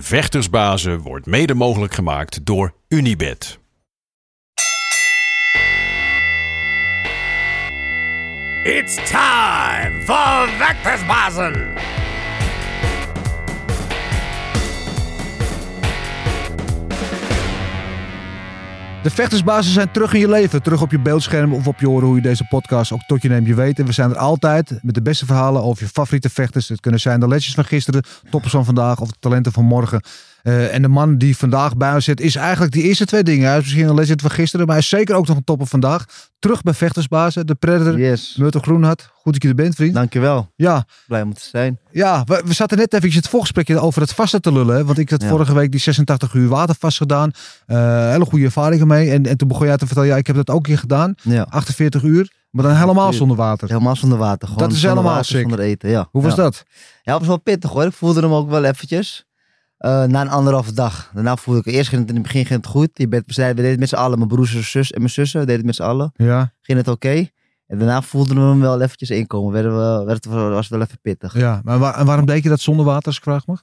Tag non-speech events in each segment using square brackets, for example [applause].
Vechtersbazen wordt mede mogelijk gemaakt door Unibed. It's time for Vectorsbazen! De vechtersbazen zijn terug in je leven. Terug op je beeldscherm of op je oren hoe je deze podcast ook tot je neemt. Je weet, en we zijn er altijd met de beste verhalen over je favoriete vechters. Het kunnen zijn de legends van gisteren, toppers van vandaag of de talenten van morgen. Uh, en de man die vandaag bij ons zit is eigenlijk die eerste twee dingen. Hij is misschien een legend van gisteren, maar hij is zeker ook nog een topper vandaag. Terug bij vechtersbazen, de Predator, Yes. Murtel Groenhart. Goed dat je er bent, vriend. Dankjewel. Ja, Blij om te zijn. ja we, we zaten net even het voorgesprekje over het vasten te lullen. hè. Want ik had Ja. vorige week die 86 uur watervast gedaan. Eh, hele goede ervaringen mee. En, en toen begon jij te vertellen, ja, ik heb dat ook een keer gedaan. Ja. 48 uur, maar dan helemaal zonder water. Helemaal zonder water. Gewoon Dat is helemaal water, sick. Zonder eten, ja. Hoe was ja. dat? Ja, het was wel pittig hoor. Ik voelde hem ook wel eventjes. Eh, na een anderhalve dag. Daarna voelde ik, eerst ging het in het begin ging het goed. Je bent, we deden het met z'n allen. Mijn broers en zus en mijn zussen deden het met z'n allen. Ja, Ging het oké. En daarna voelden we hem wel eventjes inkomen. Werden we, werd was het wel even pittig. ja. Maar waar- en waarom deed je dat zonder water, als ik vraag mag?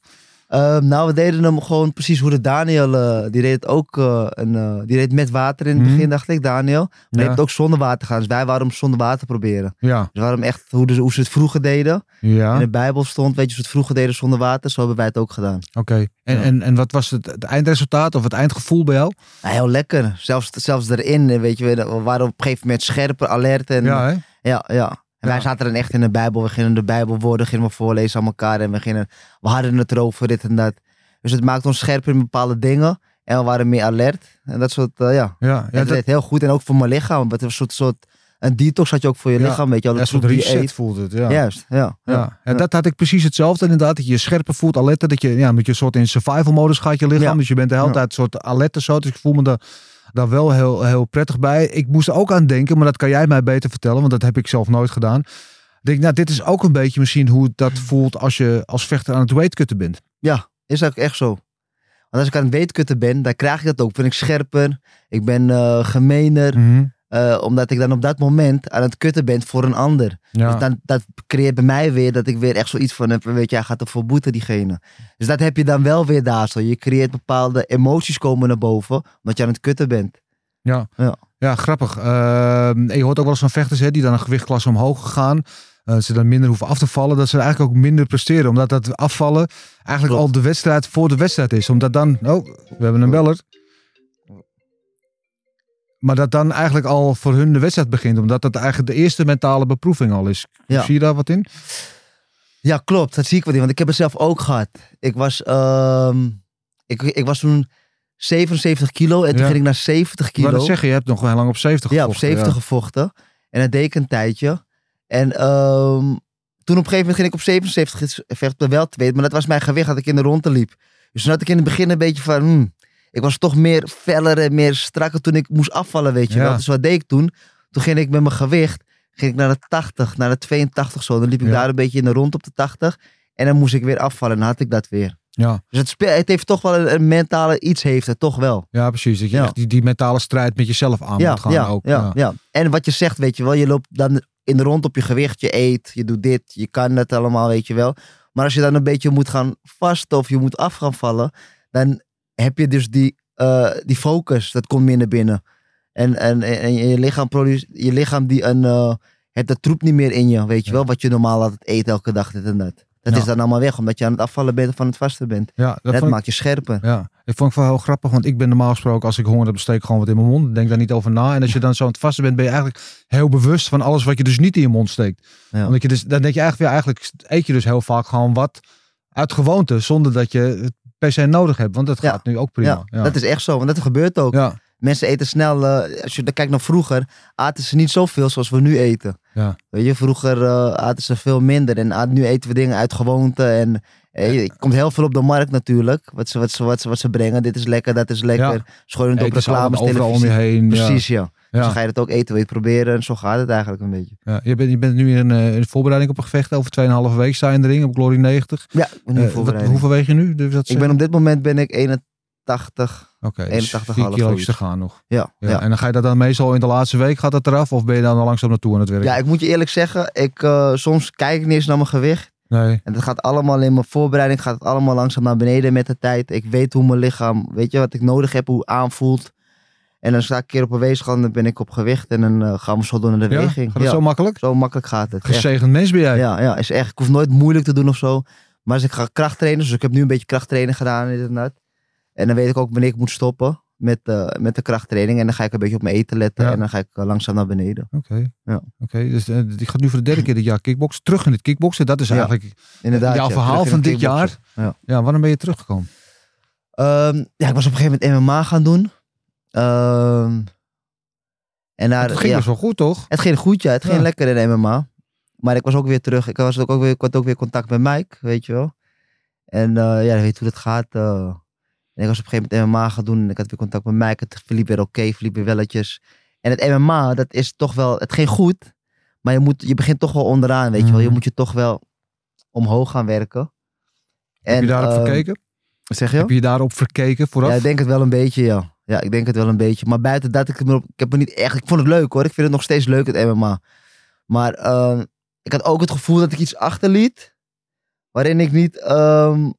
Eh, nou, we deden hem gewoon precies hoe de Daniel, eh, die deed het ook, eh, een, eh, die deed het met water in het Mhm. begin, dacht ik, Daniel. Maar Ja. heeft ook zonder water gaan. Dus wij waren hem zonder water proberen. Ja, Dus waarom echt hoe, de, hoe ze het vroeger deden. ja. In de Bijbel stond, weet je, ze het vroeger deden zonder water. Zo hebben wij het ook gedaan. Oké. En, Ja. en, en wat was het, het eindresultaat of het eindgevoel bij jou? Nou, heel lekker. Zelfs, zelfs erin, weet je, we we waren op een gegeven moment scherper, alert. En, Ja, hè? ja, ja. En wij zaten dan echt in de Bijbel. We gingen de Bijbelwoorden gingen we voorlezen aan elkaar. En we, gingen, we hadden het erover, dit en dat. Dus het maakte ons scherper in bepaalde dingen. En we waren meer alert. En dat soort, eh, ja. Ja, ja, het dat, deed heel goed. En ook voor mijn lichaam. Want Het was een soort, soort een detox had je ook voor je Ja. lichaam, weet je. Ja, een soort reset eet. voelt het. Ja. Juist, ja. Ja. Ja, dat had ik precies hetzelfde inderdaad. Dat je je scherper voelt, alerter. Dat je, ja, met je soort in survival modus gaat je lichaam. Dus je bent de hele tijd een soort alerter zo. Dus ik voel me daar, daar wel heel, heel prettig bij. Ik moest er ook aan denken, maar dat kan jij mij beter vertellen. Want dat heb ik zelf nooit gedaan. Ik denk, nou, dit is ook een beetje misschien hoe het dat voelt als je als vechter aan het weightcutten bent. Ja, is ook echt zo. Want als ik aan het weetkutten ben, dan krijg ik dat ook. Ben ik scherper, ik ben eh gemener. Mhm. Eh, omdat ik dan op dat moment aan het kutten ben voor een ander. Ja. Dus dan, dat creëert bij mij weer dat ik weer echt zoiets van heb. Weet je, hij gaat ervoor boeten, diegene. Dus dat heb je dan wel weer daar zo. Je creëert bepaalde emoties komen naar boven, omdat je aan het kutten bent. Ja, Ja. ja grappig. En je hoort ook wel eens van vechters hè, die dan een gewichtklasse omhoog gaan. eh, ze dan minder hoeven af te vallen. Dat ze eigenlijk ook minder presteren. Omdat dat afvallen eigenlijk Klopt. al de wedstrijd voor de wedstrijd is. Omdat dan... Oh, we hebben een beller. Maar dat dan eigenlijk al voor hun de wedstrijd begint. Omdat dat eigenlijk de eerste mentale beproeving al is. Ja. Zie je daar wat in? Ja, klopt. Dat zie ik wel in. Want ik heb het zelf ook gehad. Ik was, ehm, ik, ik was toen 77 kilo en toen Ja. ging ik naar 70 Ik wou kilo. dat zeggen, je hebt nog wel heel lang op 70 Ja, op gevochten, 70 gevochten. En dat deed ik een tijdje. En ehm, toen op een gegeven moment ging ik op 77 vechten wel twee. Maar dat was mijn gewicht dat ik in de ronde liep. Dus toen had ik in het begin een beetje van... hmm, ik was toch meer feller en meer strakker toen ik moest afvallen, weet je Ja. wel. Dus wat deed ik toen? Toen ging ik met mijn gewicht ging ik naar de 80, naar de 82 zo. Dan liep ik Ja. daar een beetje in de rond op de 80. En dan moest ik weer afvallen en dan had ik dat weer. Ja, Dus het, het heeft toch wel een, een mentale iets, heeft het toch wel. ja, precies. Dat je Ja. echt die, die mentale strijd met jezelf aan ja, moet gaan ja, ook. Ja, ja. En wat je zegt, weet je wel, je loopt dan in de rond op je gewicht, je eet, je doet dit, je kan het allemaal, weet je wel. Maar als je dan een beetje moet gaan vasten of je moet af gaan vallen, dan heb je dus die, eh, die focus, dat komt meer naar binnen. En, en, en je lichaam, produce, je lichaam die een, eh hebt dat troep niet meer in je, weet je wel, wat je normaal altijd eet elke dag, dit en dat. Dat Ja. is dan allemaal weg, omdat je aan het afvallen bent of van het vasten bent. Ja, dat dat vond ik- maakt je scherper. Ja, ik vond het wel heel grappig, want ik ben normaal gesproken, als ik honger heb, steek ik gewoon wat in mijn mond. Denk daar niet over na. En als je dan zo aan het vasten bent, ben je eigenlijk heel bewust van alles wat je dus niet in je mond steekt. Ja. Omdat je dus, dan denk je eigenlijk, ja, eigenlijk eet je dus heel vaak gewoon wat uit gewoonte, zonder dat je het per se nodig hebt. Want dat gaat nu ook prima. Dat is echt zo, want dat gebeurt ook. Mensen eten snel, eh, als je dan kijkt naar vroeger, aten ze niet zoveel zoals we nu eten. Ja. Weet je, vroeger eh, aten ze veel minder en ah, nu eten we dingen uit gewoonte en, Eh, Er komt heel veel op de markt natuurlijk. Wat ze, wat, ze, wat, ze, wat ze brengen. Dit is lekker, dat is lekker. Ja. Het op overal om je heen. ja. Precies, ja. Dus dan ga je dat ook eten, wil je het proberen. En zo gaat het eigenlijk een beetje. Ja, je, bent, je bent nu in, eh, in voorbereiding op een gevecht. Over 2,5 week sta je in de ring op Glory 90. Ja, nu Eh, wat, hoeveel weeg je nu? Je dat Ik ben op dit moment ben ik 81. Oké, dus 81,5 4 kilo's te gaan nog. Ja, Ja. ja. En dan ga je dat dan meestal in de laatste week, gaat dat eraf? Of ben je dan al langzaam naartoe aan het werken? ja, ik moet je eerlijk zeggen. Ik, eh, soms kijk ik niet eens naar mijn gewicht. Nee. En dat gaat allemaal in mijn voorbereiding. Gaat het allemaal langzaam naar beneden met de tijd. Ik weet hoe mijn lichaam, weet je wat ik nodig heb, hoe het aanvoelt. En dan sta ik een keer op een weegschaal en dan ben ik op gewicht. En dan eh, gaan we zo door naar de Ja? weging. Gaat het Ja, zo makkelijk? zo makkelijk gaat het. Echt. Gezegend mens ben jij. Ja, ja, is echt. Ik hoef nooit moeilijk te doen of zo. Maar als ik ga krachttrainen, dus ik heb nu een beetje krachttrainen gedaan dit en dan weet ik ook wanneer ik moet stoppen met, eh, met de krachttraining. En dan ga ik een beetje op mijn eten letten Ja. en dan ga ik eh, langzaam naar beneden. Oké. Ja. Oké, dus eh, die gaat nu voor de derde keer dit jaar kickboksen. Terug in het kickboksen. Dat is Ja. eigenlijk Inderdaad. jouw ja, verhaal van dit jaar. Ja, waarom ben je teruggekomen? Ehm, ja, ik was op een gegeven moment MMA gaan doen. Ehm, en daar, het ging ja, best wel goed, toch? het ging goed, ja. Het ging Ja. lekker in de MMA. Maar ik was ook weer terug. Ik, was ook weer, ik had ook weer contact met Mike, weet je wel. En eh, ja, weet hoe dat gaat. eh. en ik was op een gegeven moment MMA gaan doen. En ik had weer contact met Mike. Het verliep weer oké, verliep weer welletjes. En het MMA, dat is toch wel... Het ging goed. Maar je, moet, je begint toch wel onderaan, weet je wel. Je Mhm. moet je toch wel omhoog gaan werken. En, heb je daarop ehm, verkeken? Zeg je? Heb je daarop verkeken vooraf? Ja, ik denk het wel een beetje, ja. Ja, ik denk het wel een beetje. Maar buiten dat, ik, ik heb me niet echt... Ik vond het leuk hoor. Ik vind het nog steeds leuk, het MMA. Maar ehm, ik had ook het gevoel dat ik iets achterliet. Waarin ik niet ehm,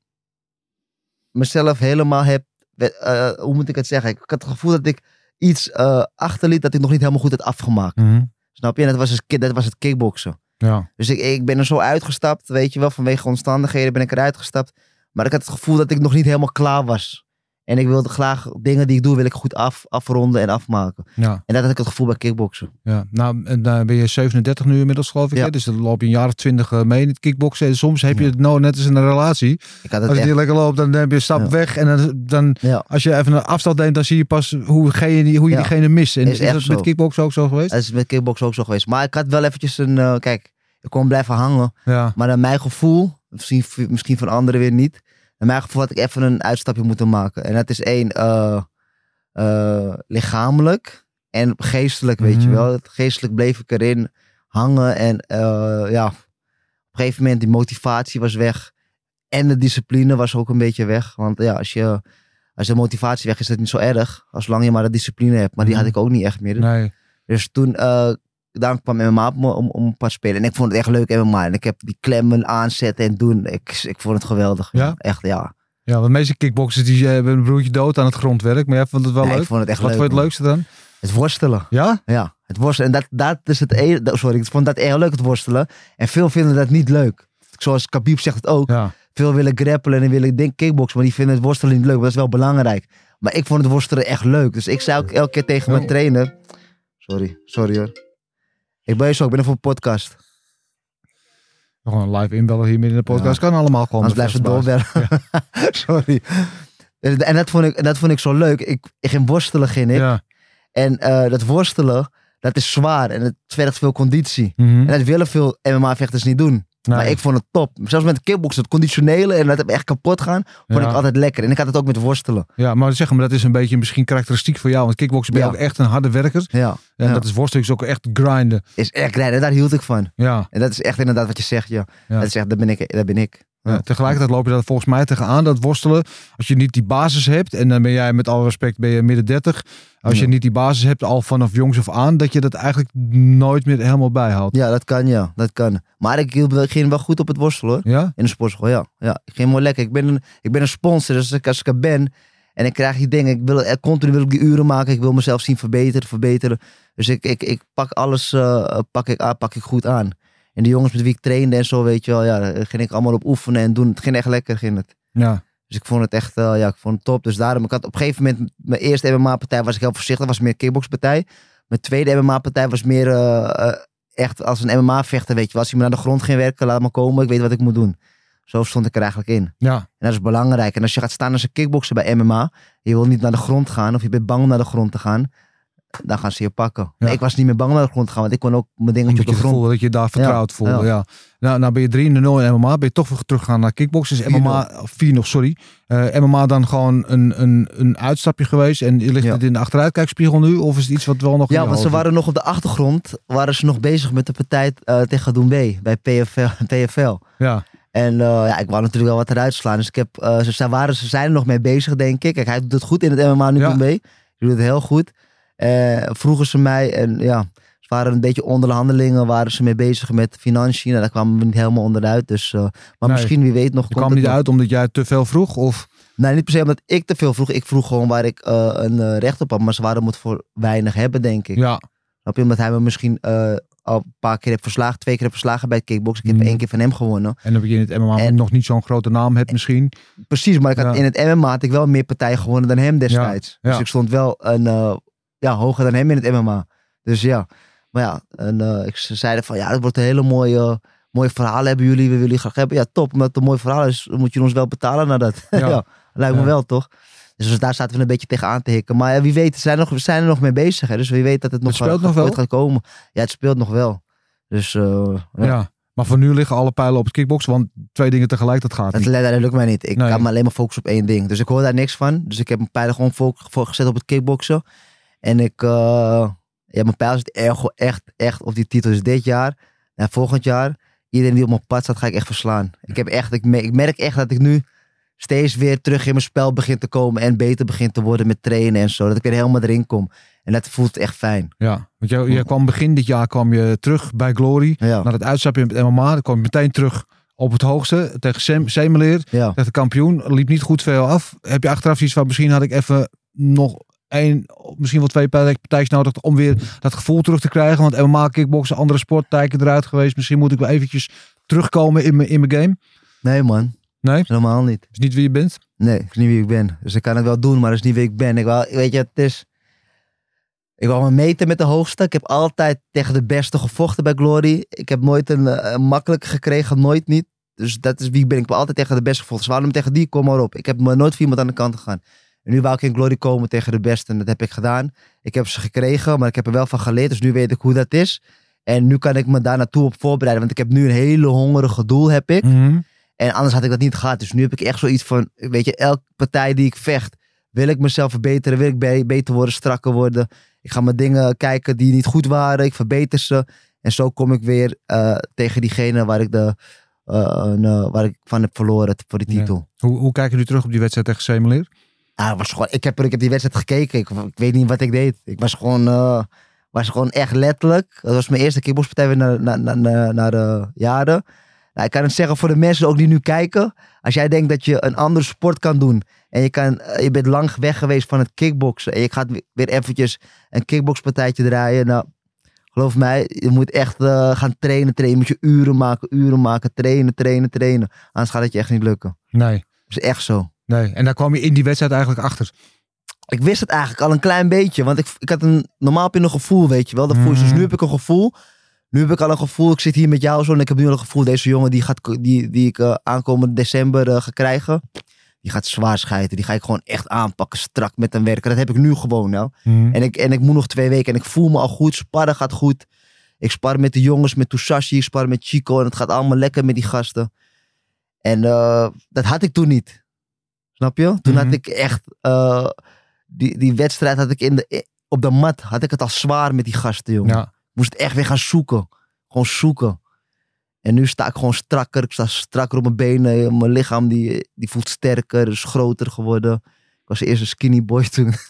mezelf helemaal heb... eh, hoe moet ik het zeggen? Ik had het gevoel dat ik iets eh, achterliet dat ik nog niet helemaal goed had afgemaakt. Mhm. Snap je? En dat was, het, ki- dat was het kickboksen. Ja. Dus ik, ik ben er zo uitgestapt, weet je wel, vanwege omstandigheden ben ik eruit gestapt. Maar ik had het gevoel dat ik nog niet helemaal klaar was. En ik wilde graag dingen die ik doe, wil ik goed af, afronden en afmaken. Ja, En dat had ik het gevoel bij kickboksen. ja. Nou, en daar ben je 37 nu inmiddels, geloof ik. Ja. Hè? Dus dan loop je een jaar of twintig eh, mee in het kickboksen. En soms heb je het nou net als in een relatie. Ik had het Als je echt, lekker loopt, dan heb je een stap Ja. weg. En dan, dan, ja, als je even een afstand neemt, dan zie je pas hoe, hoe je diegene mist. En Is is, dat met kickboksen ook zo geweest? dat is met kickboksen ook zo geweest. Maar ik had wel eventjes een, eh, kijk, ik kon blijven hangen. Ja. Maar naar mijn gevoel, misschien, misschien van anderen weer niet. Naar mijn gevoel had ik even een uitstapje moeten maken. En dat is één, eh, eh, lichamelijk en geestelijk, weet je Mhm. wel. Geestelijk bleef ik erin hangen. En eh, ja, op een gegeven moment die motivatie was weg. En de discipline was ook een beetje weg. Want ja, als, je, als de motivatie weg is, is het niet zo erg. Als lang je maar de discipline hebt. Maar die Mhm. had ik ook niet echt meer. Nee. Dus toen, daarom kwam MMA op me om, om een paar spelen. En ik vond het echt leuk MMA. En ik heb die klemmen aanzetten en doen. Ik, ik vond het geweldig. Ja? Echt, ja. Ja, want de meeste kickboxers die eh, hebben een broertje dood aan het grondwerk. Maar jij vond het wel Nee, leuk. ik vond het echt Wat leuk. vond je het leukste dan? Het worstelen. Ja? Ja, het worstelen. En dat, dat is het enige. Sorry, ik vond dat heel leuk, het worstelen. En veel vinden dat niet leuk. Zoals Khabib zegt het ook. Ja. Veel willen grappelen en willen denk kickboksen. Maar die vinden het worstelen niet leuk. Maar dat is wel belangrijk. Maar ik vond het worstelen echt leuk. Dus ik zei ook elke keer tegen mijn trainer. Sorry, sorry hoor. Ik ben zo, ik ben even op een podcast. Gewoon live inbellen hier midden in de podcast. Kan allemaal gewoon. Anders blijft het doorbellen. [laughs] Sorry. En dat vond ik, dat vond ik zo leuk. Ik, ik ging worstelen, ging ik. Ja. En eh, dat worstelen, dat is zwaar. En het vergt veel conditie. Mhm. En dat willen veel MMA-vechters niet doen. Nee. Maar ik vond het top. Zelfs met kickboksen, het conditionele en dat heb echt kapot gaan, vond Ja. ik altijd lekker. En ik had het ook met worstelen. Ja, maar zeg maar, dat is een beetje misschien karakteristiek voor jou. Want kickboksen ben je Ja. ook echt een harde werker. Ja, En Ja. dat is worstelen is ook echt grinden. is echt rijden. Daar hield ik van. Ja. En dat is echt inderdaad wat je zegt, ja. Ja. Dat is echt, dat ben ik. Dat ben ik. Ja, tegelijkertijd loop je dat volgens mij tegenaan, dat worstelen. Als je niet die basis hebt, en dan ben jij met alle respect ben je midden 30. Als je Ja. niet die basis hebt, al vanaf jongs af aan, dat je dat eigenlijk nooit meer helemaal bijhoudt. Ja, dat kan, ja. Dat kan. Maar ik, wel- ging wel goed op het worstelen, hoor. Ja? In de sportschool, ja. ja. Ik ging mooi lekker. Ik ben een, ik ben een sponsor, dus als ik, als ik er ben en ik krijg die dingen, ik wil, eh, continu wil ik die uren maken, ik wil mezelf zien verbeteren, verbeteren. Dus ik, ik, ik pak alles eh, pak ik, aan, pak ik goed aan. En de jongens met wie ik trainde en zo, weet je wel, ja, daar ging ik allemaal op oefenen en doen. Het ging echt lekker, ging het. Ja. Dus ik vond het echt, eh, ja, ik vond het top. Dus daarom, ik had op een gegeven moment, mijn eerste MMA-partij was ik heel voorzichtig, was meer kickboxpartij. Mijn tweede MMA-partij was meer eh, eh, echt als een MMA-vechter, weet je wel. Als je me naar de grond ging werken, laat me komen, ik weet wat ik moet doen. Zo stond ik er eigenlijk in. Ja. En dat is belangrijk. En als je gaat staan als een kickbokser bij MMA, je wil niet naar de grond gaan of je bent bang om naar de grond te gaan, dan gaan ze je pakken. Ja. Ik was niet meer bang naar de grond te gaan, want ik kon ook mijn dingetje op de het grond. voelde dat je daar vertrouwd Ja, voelde. Ja. Nou, nou ben je 3 0 in MMA. Ben je toch weer teruggegaan naar kickboksen. Is 4-0. MMA, of 4 nog, sorry. Eh, MMA dan gewoon een, een, een uitstapje geweest. En ligt Ja. het in de achteruitkijkspiegel nu? Of is het iets wat wel nog in Ja, want ze waren nog op de achtergrond, waren ze nog bezig met de partij eh, tegen Doumbé bij PFL. [laughs] PFL. Ja. En eh, ja, ik wou natuurlijk wel wat eruit slaan. Dus ik heb, ze, waren, ze zijn er nog mee bezig, denk ik. Kijk, hij doet het goed in het MMA nu, Ja. Doumbé. Hij doet het heel goed. Eh, vroegen ze mij en ja, ze waren een beetje onder de handelingen, waren ze mee bezig met financiën. En daar kwamen we niet helemaal onderuit. Dus, eh, maar Nee. misschien, wie weet nog, komt kwam het niet uit omdat jij te veel vroeg? Of? Nee, niet per se omdat ik te veel vroeg. Ik vroeg gewoon waar ik eh, een recht op had. Maar ze waren het voor weinig hebben, denk ik. Ja. Snap je? Omdat hij me misschien al een paar keer heeft verslagen. Twee keer heeft verslagen bij het kickboxen. Ik heb Mhm. één keer van hem gewonnen. En dat je in het MMA En- nog niet zo'n grote naam hebt misschien. Precies, maar ik had, Ja. in het MMA had ik wel meer partijen gewonnen dan hem destijds. Ja, ja. Dus ik stond wel een, ja, hoger dan hem in het MMA. Dus ja, maar ja, en, eh, ik, ze zeiden van ja, het wordt een hele mooie, mooie verhaal hebben jullie, we willen jullie graag hebben. Ja, top, omdat het een mooi verhaal is, moet je ons wel betalen naar dat. Ja. [laughs] Ja, lijkt me wel toch? Dus daar zaten we een beetje tegenaan te hikken. Maar ja, wie weet, we zijn, nog, we zijn er nog mee bezig. Hè? Dus wie weet dat het nog, Het speelt gaat- nog wel? ooit gaat komen. Ja, het speelt nog wel. Dus eh, Ja. ja. Maar voor nu liggen alle pijlen op het kickboksen. Want twee dingen tegelijk, dat gaat niet. dat lukt mij niet. Ik Nee. kan me alleen maar focussen op één ding. Dus ik hoor daar niks van. Dus ik heb mijn pijlen gewoon fo- gezet op het kickboksen. En ik, eh, ja, mijn pijl zit erg, echt, echt op die titel. Dus dit jaar en volgend jaar, iedereen die op mijn pad staat, ga ik echt verslaan. Ik, heb echt, ik, me- ik merk echt dat ik nu steeds weer terug in mijn spel begin te komen. En beter begin te worden met trainen en zo. Dat ik weer helemaal erin kom. En dat voelt echt fijn. Ja. Want jij, jij kwam begin dit jaar kwam je terug bij Glory. Ja, Naar het uitstapje met MMA. Dan kwam je meteen terug op het hoogste. Tegen Sem Semeleer. ja. Tegen de kampioen. Liep niet goed veel af. Heb je achteraf iets van misschien had ik even nog één, misschien wel twee partij- partijtjes nodig om weer dat gevoel terug te krijgen. Want MMA, kickboksen, andere sporttijken eruit geweest. Misschien moet ik wel eventjes terugkomen in mijn, in mijn game. Nee man, Nee? helemaal niet. Is niet wie je bent? Nee, is niet wie ik ben. Dus ik kan het wel doen, maar dat is niet wie ik ben. Ik wou, weet je, het is... Ik wou me meten met de hoogste. Ik heb altijd tegen de beste gevochten bij Glory. Ik heb nooit een, eh, makkelijke gekregen, nooit niet. Dus dat is wie ik ben. Ik heb altijd tegen de beste gevochten. Wouden me tegen die, kom maar op. Ik heb me nooit voor iemand aan de kant gegaan. En nu wou ik in Glory komen tegen de beste en dat heb ik gedaan. Ik heb ze gekregen, maar ik heb er wel van geleerd. Dus nu weet ik hoe dat is. En nu kan ik me daar naartoe op voorbereiden. Want ik heb nu een hele hongerige doel, heb ik. Mhm. En anders had ik dat niet gehad. Dus nu heb ik echt zoiets van, weet je, elke partij die ik vecht, wil ik mezelf verbeteren, wil ik be- beter worden, strakker worden. Ik ga mijn dingen kijken die niet goed waren, ik verbeter ze. En zo kom ik weer eh, tegen diegene waar ik, de, eh, eh, waar ik van heb verloren voor die Ja. titel. Hoe, hoe kijk je nu terug op die wedstrijd tegen Semeleer? Ah, was gewoon, ik, heb, ik heb die wedstrijd gekeken, ik, ik weet niet wat ik deed. Ik was gewoon, eh, was gewoon echt letterlijk. Dat was mijn eerste kickboxpartij weer naar, naar, naar, naar, naar de jaren. Nou, ik kan het zeggen voor de mensen ook die nu kijken. Als jij denkt dat je een andere sport kan doen. En je, kan, eh, je bent lang weg geweest van het kickboksen. En je gaat we- weer eventjes een kickboxpartijtje draaien. Nou, geloof mij, je moet echt eh, gaan trainen, trainen. Je moet je uren maken, uren maken. Trainen, trainen, trainen. Anders gaat het je echt niet lukken. Nee. Dat is echt zo. Nee. En daar kwam je in die wedstrijd eigenlijk achter. Ik wist het eigenlijk al een klein beetje. Want ik, ik had een, normaal heb je een gevoel, weet je wel. Dat voel je. Dus Mhm. nu heb ik een gevoel. Nu heb ik al een gevoel. Ik zit hier met jou zo. En ik heb nu al een gevoel. Deze jongen die, gaat, die, die ik eh, aankomende december eh, ga krijgen. Die gaat zwaar schijten. Die ga ik gewoon echt aanpakken. Strak met hem werken. Dat heb ik nu gewoon nou. Mhm. En ik, en ik moet nog twee weken. En ik voel me al goed. Sparren gaat goed. Ik spar met de jongens. Met Tusashi. Ik spar met Chico. En het gaat allemaal lekker met die gasten. En eh, dat had ik toen niet. Snap je? Toen Mhm. had ik echt... eh, die, die wedstrijd had ik in de, op de mat. Had ik het al zwaar met die gasten, jongen. Ja. Moest echt weer gaan zoeken. Gewoon zoeken. En nu sta ik gewoon strakker. Ik sta strakker op mijn benen. Mijn lichaam die, die voelt sterker. Is groter geworden. Ik was eerst een skinny boy toen. [laughs]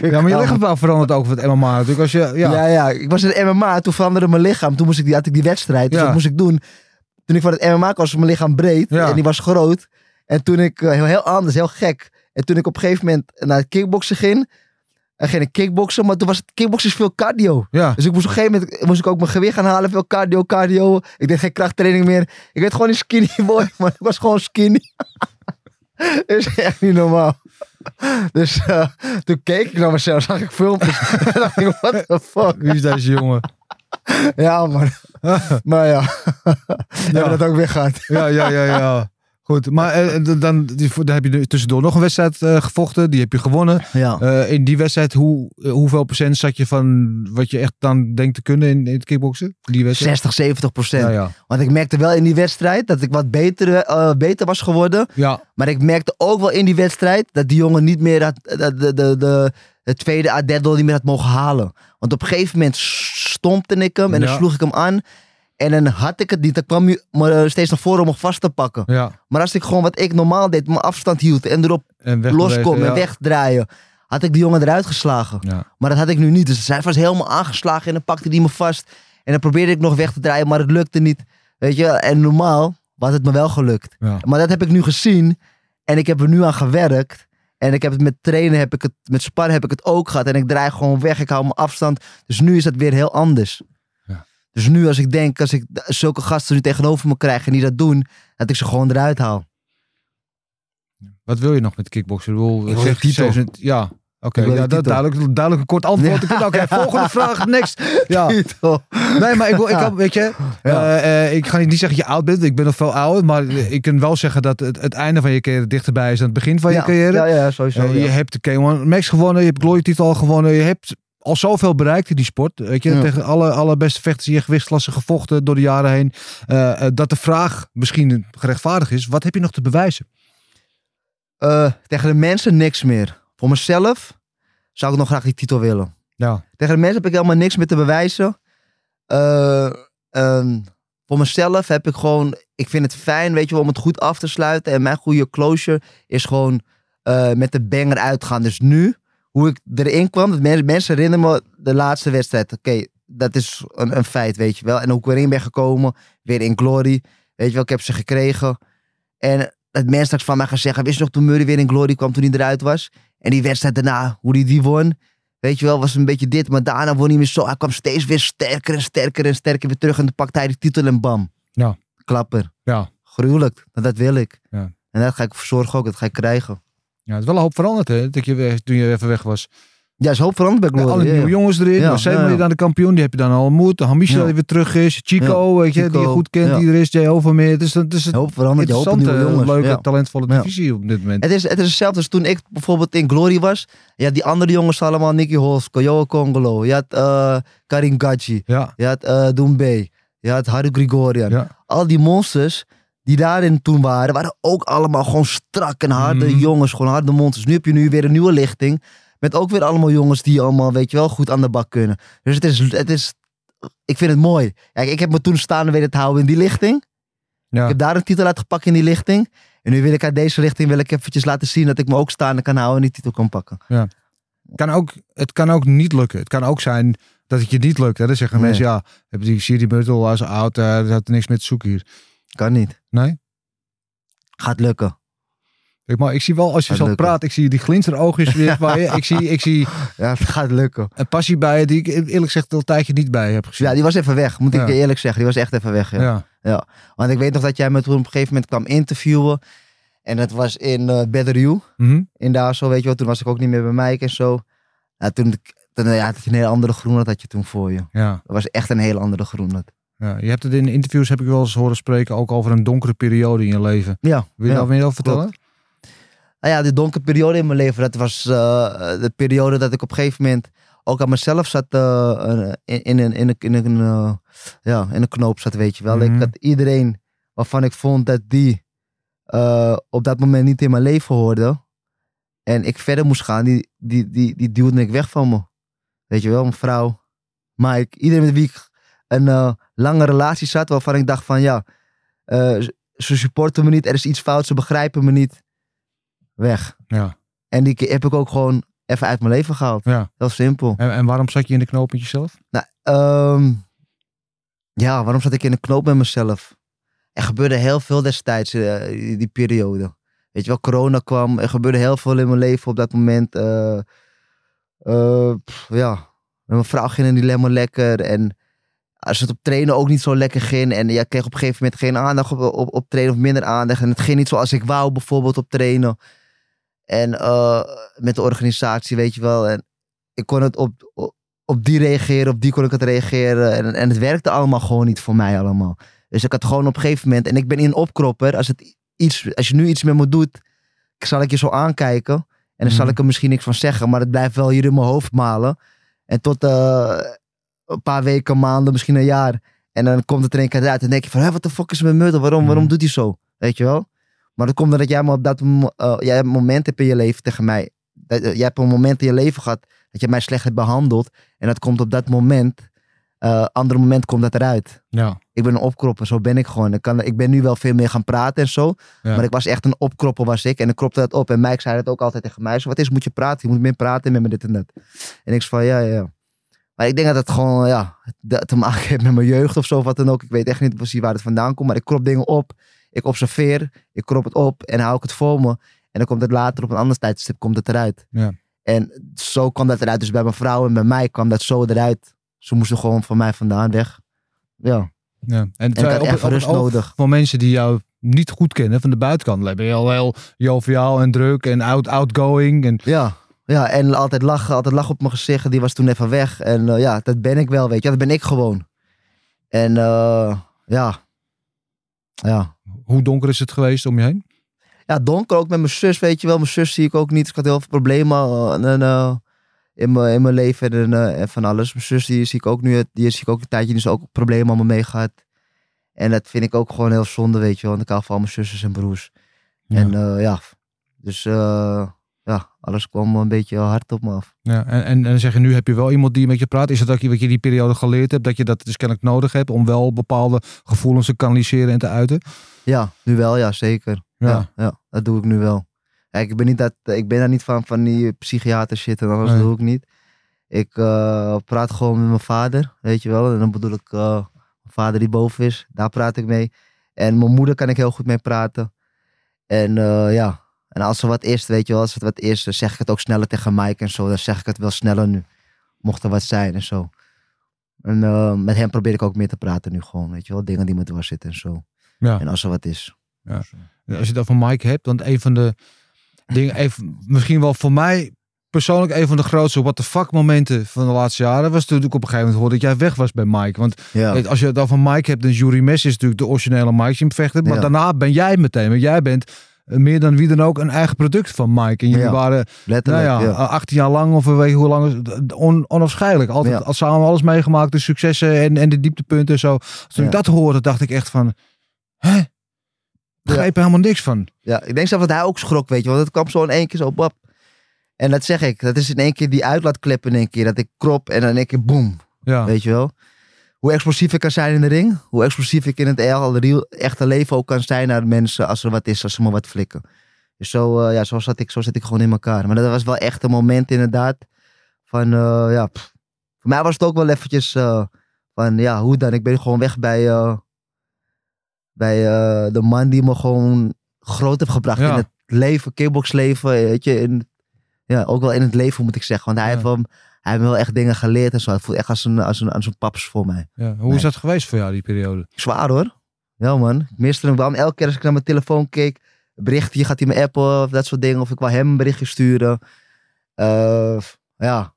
Ja, maar je lichaam wel veranderd ook voor het MMA natuurlijk. Als je, ja. ja. ja, Ik was in het MMA. Toen veranderde mijn lichaam. Toen moest ik die, had ik die wedstrijd. Dus Ja. dat moest ik doen. Toen ik van het MMA kwam, was mijn lichaam breed. Ja. En die was groot. En toen ik, eh, heel, heel anders, heel gek. En toen ik op een gegeven moment naar het kickboksen ging. En ging ik kickboksen. Maar toen was het kickboksen veel cardio. ja. Dus ik moest op een gegeven moment moest ik ook mijn gewicht gaan halen. Veel cardio, cardio. Ik deed geen krachttraining meer. Ik werd gewoon een skinny [laughs] boy. Maar ik was gewoon skinny. Dat [laughs] is echt niet normaal. Dus eh, toen keek ik naar mezelf. Zag ik filmpjes. [laughs] en dacht ik, what the fuck. Wie is deze jongen? Ja, man. Maar ja. We hebben dat ook weer gehad. Ja, ja, ja, ja. Goed, maar eh, d- dan, die- dan heb je nu tussendoor nog een wedstrijd eh, gevochten. Die heb je gewonnen. Ja. Eh, in die wedstrijd, hoe, eh, hoeveel procent zat je van wat je echt dan denkt te kunnen in, in het kickboksen? Die wedstrijd? 60, 70 procent. Ja, ja. Want ik merkte wel in die wedstrijd dat ik wat beter, eh, beter was geworden. ja, Maar ik merkte ook wel in die wedstrijd dat die jongen niet meer had, de, de, de, de, het tweede addedel niet meer had mogen halen. Want op een gegeven moment stompte ik hem en dan sloeg ik hem aan. En dan had ik het niet. Dan kwam hij me steeds naar voren om me vast te pakken. ja. Maar als ik gewoon wat ik normaal deed, mijn afstand hield en erop loskom en wegdraaien, had ik die jongen eruit geslagen. Ja. Maar dat had ik nu niet. Dus hij was helemaal aangeslagen en dan pakte hij me vast. En dan probeerde ik nog weg te draaien, maar het lukte niet. Weet je, en normaal was het me wel gelukt. Ja. Maar dat heb ik nu gezien en ik heb er nu aan gewerkt. En ik heb het met trainen, heb ik het, met sparren heb ik het ook gehad. En ik draai gewoon weg, ik hou mijn afstand. Dus nu is het weer heel anders. Ja. Dus nu als ik denk, als ik zulke gasten nu tegenover me krijg en die dat doen, dat ik ze gewoon eruit haal. Wat wil je nog met kickboksen? Ik bedoel, Ik wil zeg- de titel. zeg- Ja, oké. Ik Ja, dat, duidelijk, duidelijk een kort antwoord. Oké, [laughs] volgende vraag, next. Ja. [laughs] Nee, maar ik, wil, ik, kan, weet je, Ja. eh, eh, ik ga niet zeggen dat je oud bent. Ik ben nog veel ouder. Maar ik kan wel zeggen dat het, het einde van je carrière dichterbij is dan het begin van je ja, carrière. Ja, ja, sowieso. Eh, ja. Je hebt de K1 Max gewonnen. Je hebt Glory titel gewonnen. Je hebt al zoveel bereikt in die sport. Weet je, Ja. tegen alle, alle beste vechters in je gewichtsklasse gevochten door de jaren heen. Eh, eh, dat de vraag misschien gerechtvaardigd is. Wat heb je nog te bewijzen? Eh, tegen de mensen niks meer. Voor mezelf zou ik nog graag die titel willen. Ja. Tegen de mensen heb ik helemaal niks meer te bewijzen. Eh, ehm, voor mezelf heb ik gewoon... Ik vind het fijn, weet je wel, om het goed af te sluiten. En mijn goede closure is gewoon met de banger uitgaan. Dus nu, hoe ik erin kwam... Dat mensen, mensen herinneren me de laatste wedstrijd. Oké, dat is een, een feit, weet je wel. En hoe ik erin ben gekomen. Weer in glory. Weet je wel, ik heb ze gekregen. En dat mensen straks van mij gaan zeggen... Wist je nog toen Murray weer in glory kwam toen hij eruit was? En die wedstrijd daarna, hoe hij die won... Weet je wel, was een beetje dit. Maar daarna won hij weer zo. Hij kwam steeds weer sterker en sterker en sterker weer terug. En dan pakte hij de titel en bam. Ja. Klapper. Ja. Gruwelijk. Dat, dat wil ik. Ja. En dat ga ik voor zorgen ook. Dat ga ik krijgen. Ja, het is wel een hoop veranderd, hè? Dat je, weg- toen je even weg was. Ja, is hoop veranderd bij alle nieuwe jongens erin. Ja, Ja, ja, dan de kampioen, die heb je dan al ontmoet. Hamisha die weer terug is. Chico, weet je, die je goed kent, die er is. Jay Overmeer. Dus dat is een Hoop veranderd. Interessante, leuke, talentvolle divisie op dit moment. Het is, het is hetzelfde als toen ik bijvoorbeeld in Glory was. Ja, die andere jongens allemaal. Nicky Holsko, Joe Congolo. Je had eh Karim Gachi. Ja, Je had Doumbé. Je had Haru Grigorian. al die monsters die daarin toen waren, waren ook allemaal gewoon strak en harde Mhm. jongens, gewoon harde monsters. Nu heb je nu weer een nieuwe lichting, met ook weer allemaal jongens die allemaal, weet je wel, goed aan de bak kunnen. Dus het is, het is ik vind het mooi. Kijk, ik heb me toen staande weten te houden in die lichting. ja. Ik heb daar een titel uitgepakt in die lichting. En nu wil ik uit deze lichting wil ik eventjes laten zien dat ik me ook staande kan houden en die titel kan pakken. Kan ook, het kan ook niet lukken. Het kan ook zijn dat het je niet lukt. Hè? Dan zeggen Nee. mensen, ja, hebben die Siri als oud, uh, dat had niks meer te zoeken hier. Kan niet. Nee? Gaat lukken. Ik, maar ik zie wel, als je Gaat zo lukken. praat, ik zie die glinsteroogjes weer [laughs] bij je. Ik zie, ik zie Ja, het gaat lukken. een passie bij je die ik eerlijk gezegd al een tijdje niet bij heb gezien. Ja, die was even weg, moet ik Ja. je eerlijk zeggen. Die was echt even weg. Ja. ja. Want ik weet nog dat jij me toen op een gegeven moment kwam interviewen. En dat was in uh, Better You. Mhm. In daar zo, weet je wel. Toen was ik ook niet meer bij Mike en zo. Ja, toen, toen ja, had je een hele andere groenheid had je toen voor je. ja. Dat was echt een hele andere groenheid. Ja, je hebt het in interviews, heb ik wel eens horen spreken, ook over een donkere periode in je leven. Ja. Wil je ja. daar meer over vertellen? Nou ja, die donkere periode in mijn leven, dat was eh, de periode dat ik op een gegeven moment ook aan mezelf zat eh, in, in, een, in, een, in, een, eh, ja, in een knoop zat, weet je wel. Mhm. Ik had iedereen waarvan ik vond dat die op dat moment niet in mijn leven hoorde en ik verder moest gaan, die, die, die, die duwde ik weg van me. Weet je wel, mijn vrouw, Mike, iedereen met wie ik een eh, lange relatie zat, waarvan ik dacht van ja, eh, ze supporten me niet, er is iets fout, ze begrijpen me niet. Weg. Ja. En die heb ik ook gewoon even uit mijn leven gehaald. ja. Heel simpel. En, en waarom zat je in de knoop met jezelf? Nou, ehm, ja, waarom zat ik in een knoop met mezelf? Er gebeurde heel veel destijds, eh, die, die periode. Weet je wel, corona kwam. Er gebeurde heel veel in mijn leven op dat moment. pff, ja, mijn vrouw ging niet helemaal lekker. En als het op trainen ook niet zo lekker ging. En ja, ik kreeg op een gegeven moment geen aandacht op, op, op trainen of minder aandacht. En het ging niet zoals ik wou bijvoorbeeld op trainen. En eh, met de organisatie, weet je wel. En ik kon het op, op, op die reageren, op die kon ik het reageren. En, en het werkte allemaal gewoon niet voor mij allemaal. Dus ik had gewoon op een gegeven moment, en ik ben in opkropper, als het iets, als je nu iets met me doet, zal ik je zo aankijken. En dan zal Mhm. ik er misschien niks van zeggen, maar het blijft wel hier in mijn hoofd malen. En tot eh, een paar weken, maanden, misschien een jaar. En dan komt het er een keer uit. En denk je van, hé, wat de fuck is met Murder? Waarom, waarom Mhm. doet hij zo? Weet je wel? Maar dat komt omdat jij me op dat eh, jij hebt een moment hebt in je leven tegen mij. Dat, eh, jij hebt een moment in je leven gehad dat je mij slecht hebt behandeld. En dat komt op dat moment. eh andere moment komt dat eruit. Ja. Ik ben een opkropper, zo ben ik gewoon. Ik, kan, ik ben nu wel veel meer gaan praten en zo. Ja. Maar ik was echt een opkropper, was ik. En ik kropte dat op. En Mike zei dat ook altijd tegen mij. Zo, wat is, moet je praten? Je moet meer praten met me dit en dat. En ik zei van, ja, ja, ja. Maar ik denk dat het gewoon, ja, te maken heeft met mijn jeugd of zo, wat dan ook. Ik weet echt niet precies waar het vandaan komt. Maar ik krop dingen op. Ik observeer. Ik krop het op. En hou ik het voor me. En dan komt het later op een ander tijdstip komt het eruit. Ja. En zo kwam dat eruit. Dus bij mijn vrouw en bij mij kwam dat zo eruit. Ze moesten gewoon van mij vandaan weg. Ja. ja. En, En ik had op- echt op rust nodig. Van mensen die jou niet goed kennen van de buitenkant. Dan ben je al heel joviaal en druk en out, outgoing. En, Ja, ja, en altijd lachen, altijd lachen op mijn gezicht. Die was toen even weg. En eh, ja, dat ben ik wel, weet je. Dat ben ik gewoon. En eh, ja. Ja. hoe donker is het geweest om je heen? Ja, donker ook met mijn zus, weet je wel. Mijn zus zie ik ook niet. Dus ik had heel veel problemen eh, en, in, mijn, in mijn leven en, en van alles. Mijn zus die zie ik ook nu, die zie ik ook een tijdje, die is ook problemen allemaal mee gehad. En dat vind ik ook gewoon heel zonde, weet je wel. Want ik hou van al mijn zusjes en broers. Ja. En ja, dus eh, ja, alles kwam een beetje hard op me af. Ja, en, en, en dan zeg je, nu heb je wel iemand die met je praat. Is het ook wat je die periode geleerd hebt, dat je dat dus kennelijk nodig hebt om wel bepaalde gevoelens te kanaliseren en te uiten? Ja, nu wel, ja, zeker. Ja. Ja, ja, dat doe ik nu wel. Kijk, ik ben, niet dat, ik ben daar niet van, van die psychiater shit en alles Nee. doe ik niet. Ik eh, praat gewoon met mijn vader, weet je wel. En dan bedoel ik eh, mijn vader die boven is, daar praat ik mee. En mijn moeder kan ik heel goed mee praten. En eh, ja, en als er wat is, weet je wel, als het wat is, dan zeg ik het ook sneller tegen Mike en zo. Dan zeg ik het wel sneller nu, mocht er wat zijn en zo. En eh, met hem probeer ik ook meer te praten nu gewoon, weet je wel. Dingen die me dwars zitten en zo. Ja. En als er wat is. Als je het over Mike hebt, want een van de dingen, even, misschien wel voor mij persoonlijk een van de grootste what the fuck momenten van de laatste jaren was toen ik op een gegeven moment hoorde dat jij weg was bij Mike. Want Ja. als je het over Mike hebt, dan Jury Mes is natuurlijk de originele Mike die hem vechten. Maar Ja. daarna ben jij meteen, want jij bent meer dan wie dan ook een eigen product van Mike. En jullie Ja. waren nou ja, ja. 18 jaar lang of weet je hoe lang, on, onafscheidelijk. Altijd Ja. al samen alles meegemaakt, de successen en, en de dieptepunten en zo. Toen ik dat hoorde, dacht ik echt van, hè? Begreep er helemaal niks van. Ja, ik denk zelf dat hij ook schrok, weet je. Want het kwam zo in één keer zo, bap. En dat zeg ik. Dat is in één keer die uitlaatklep in één keer. Dat ik krop en dan in één keer boem. Ja. Weet je wel. Hoe explosief ik kan zijn in de ring. Hoe explosief ik in het echte leven ook kan zijn naar mensen. Als er wat is, als ze me wat flikken. Dus zo, eh, ja, zo, zat ik, zo zit ik gewoon in elkaar. Maar dat was wel echt een moment inderdaad. Van, eh, ja. pff. Voor mij was het ook wel eventjes eh, van, ja, hoe dan? Ik ben gewoon weg bij, bij de man die me gewoon groot heeft gebracht Ja. in het leven, kickboxleven, weet je. In, ja, ook wel in het leven moet ik zeggen. Want hij, Ja. heeft, wel, hij heeft me wel echt dingen geleerd en zo. Het voelt echt als een, als een, als een paps voor mij. Ja. Hoe Nee. is dat geweest voor jou, die periode? Zwaar hoor. Ja man. Ik miste hem wel. Elke keer als ik naar mijn telefoon keek, berichtje, gaat hij me appen of dat soort dingen. Of ik wil hem een berichtje sturen. Eh, ja.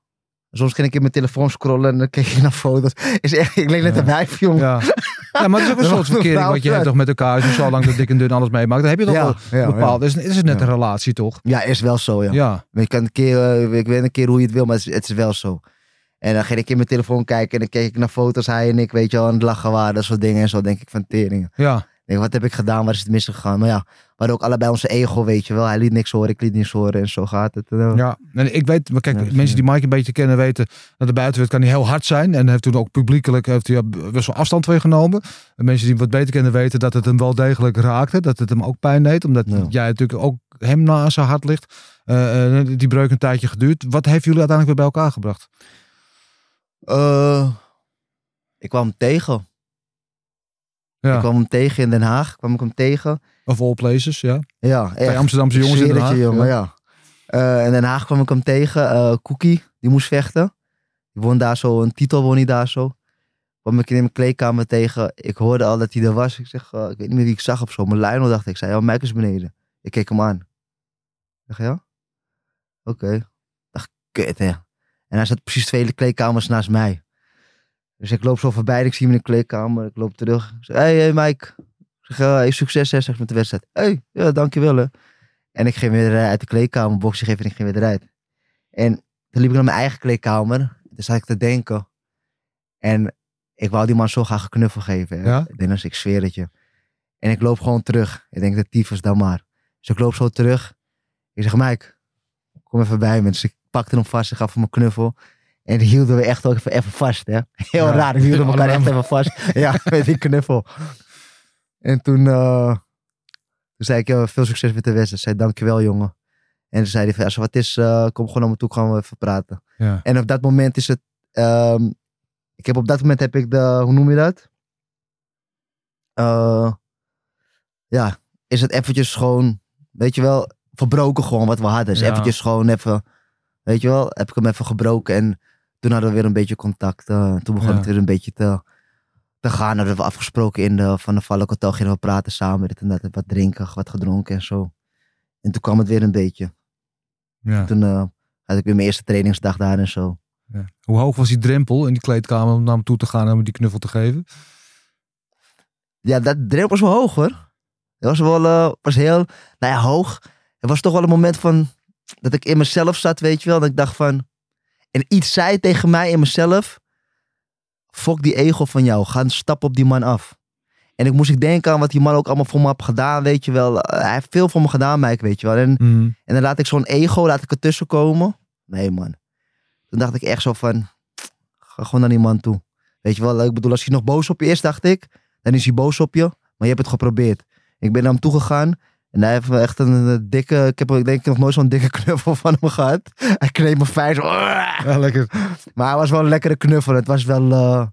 Soms ging ik in mijn telefoon scrollen en dan keek ik naar foto's. [laughs] Is echt, ik leek net een wijf, jongen. Ja. [laughs] ja, maar het is ook een soort verkering vrouw wat je hebt toch met elkaar. Als je zo lang dat dik en dun alles meemaakt, dan heb je toch wel ja, bepaald. Is, is het net een relatie, toch? Ja, is wel zo, ja. Ja. Je kan een keer, eh, ik weet een keer hoe je het wil, maar het is, het is wel zo. En dan ging ik in mijn telefoon kijken en dan keek ik naar foto's, hij en ik, weet je wel, aan het lachen waren, dat soort dingen. En zo denk ik van teringen. Ja. Denk, wat heb ik gedaan, waar is het misgegaan? Maar ja, we hadden ook allebei onze ego, weet je wel. Hij liet niks horen, ik liet niks horen en zo gaat het. eh. Ja, en ik weet, maar kijk, Ja, mensen die Mike een beetje kennen weten dat de buitenwereld kan hij heel hard zijn. En heeft toen ook publiekelijk heeft hij best wel afstand van genomen. En mensen die hem wat beter kennen weten dat het hem wel degelijk raakte. Dat het hem ook pijn deed, omdat Ja. jij natuurlijk ook hem na zijn hart ligt. Eh, eh, die breuk een tijdje geduurd. Wat heeft jullie uiteindelijk weer bij elkaar gebracht? Eh, ik kwam hem Ik kwam hem tegen in Den Haag, kwam ik hem tegen. Of all places, ja. Ja, echt. Amsterdamse jongens in Den Haag. jongen, Ja. Eh, in Den Haag kwam ik hem tegen. eh Cookie, die moest vechten. Die won daar zo, een titel won hij daar zo. Kwam ik in mijn kleedkamer tegen. Ik hoorde al dat hij er was. Ik zeg, eh, ik weet niet meer wie ik zag of zo. Maar Lionel dacht ik. Ik zei, ja, Mike is beneden. Ik keek hem aan. Ik zeg, ja? Oké. Ik dacht, kut, hè. En hij zat precies twee kleedkamers naast mij. Dus ik loop zo voorbij. Ik zie hem in de kleedkamer. Ik loop terug. Ik zeg, hey, hey Mike. Ik zeg, eh, succes hè, zeg met de wedstrijd. Hé, hey, ja, dankjewel hè. En ik ging weer uit de kleedkamer, boxje geven en ik ging weer eruit. En toen liep ik naar mijn eigen kleedkamer. Toen zat ik te denken. En ik wou die man zo graag een knuffel geven. Ja? Dennis, ik zweer het je. En ik loop gewoon terug. Ik denk, de tyfus dan maar. Dus ik loop zo terug. Ik zeg, Mike, kom even bij me. Dus ik pakte hem vast, ik gaf hem een knuffel. En die hielden we echt ook even, even vast, hè. Heel Ja. raar, we hielden [laughs] elkaar echt even vast. Ja, [laughs] met die knuffel. En toen, eh, toen zei ik, ja, veel succes met de wedstrijd. Zei, dankjewel, jongen. En toen zei hij, van, als er wat is, eh, kom gewoon naar me toe, gaan we even praten. Ja. En op dat moment is het, ehm, ik heb op dat moment heb ik de, hoe noem je dat? Eh, ja, is het eventjes gewoon, weet je wel, verbroken gewoon wat we hadden. Dus Ja. eventjes gewoon even, weet je wel, heb ik hem even gebroken. En toen hadden we weer een beetje contact. eh, toen begon Ja. het weer een beetje te, te gaan. Hadden we afgesproken in de, van de Valk Hotel, gingen we praten samen. Dit en dat, wat drinken, wat gedronken en zo. En toen kwam het weer een beetje. Ja. Toen eh, had ik weer mijn eerste trainingsdag daar en zo. Ja. Hoe hoog was die drempel in die kleedkamer om naar hem toe te gaan en hem die knuffel te geven? Ja, dat drempel was wel hoog hoor. Dat was wel eh, was heel, nou ja, hoog. Het was toch wel een moment van, dat ik in mezelf zat, weet je wel. Dat ik dacht van, en iets zei tegen mij in mezelf. Fok die ego van jou, ga een stap op die man af. En ik moest ik denken aan wat die man ook allemaal voor me heeft gedaan, weet je wel. Eh, hij heeft veel voor me gedaan, Mike, weet je wel. En, Mhm. en dan laat ik zo'n ego, laat ik ertussen komen. Nee man. Toen dacht ik echt zo van, ga gewoon naar die man toe. Weet je wel, ik bedoel, als hij nog boos op je is, dacht ik, dan is hij boos op je. Maar je hebt het geprobeerd. Ik ben naar hem toegegaan. En hij heeft wel echt een, eh, dikke, ik heb ik denk ik nog nooit zo'n dikke [laughs] knuffel van hem gehad. Hij kneep me fijn zo. Ja, lekker. Maar hij was wel een lekkere knuffel. Het was wel, eh,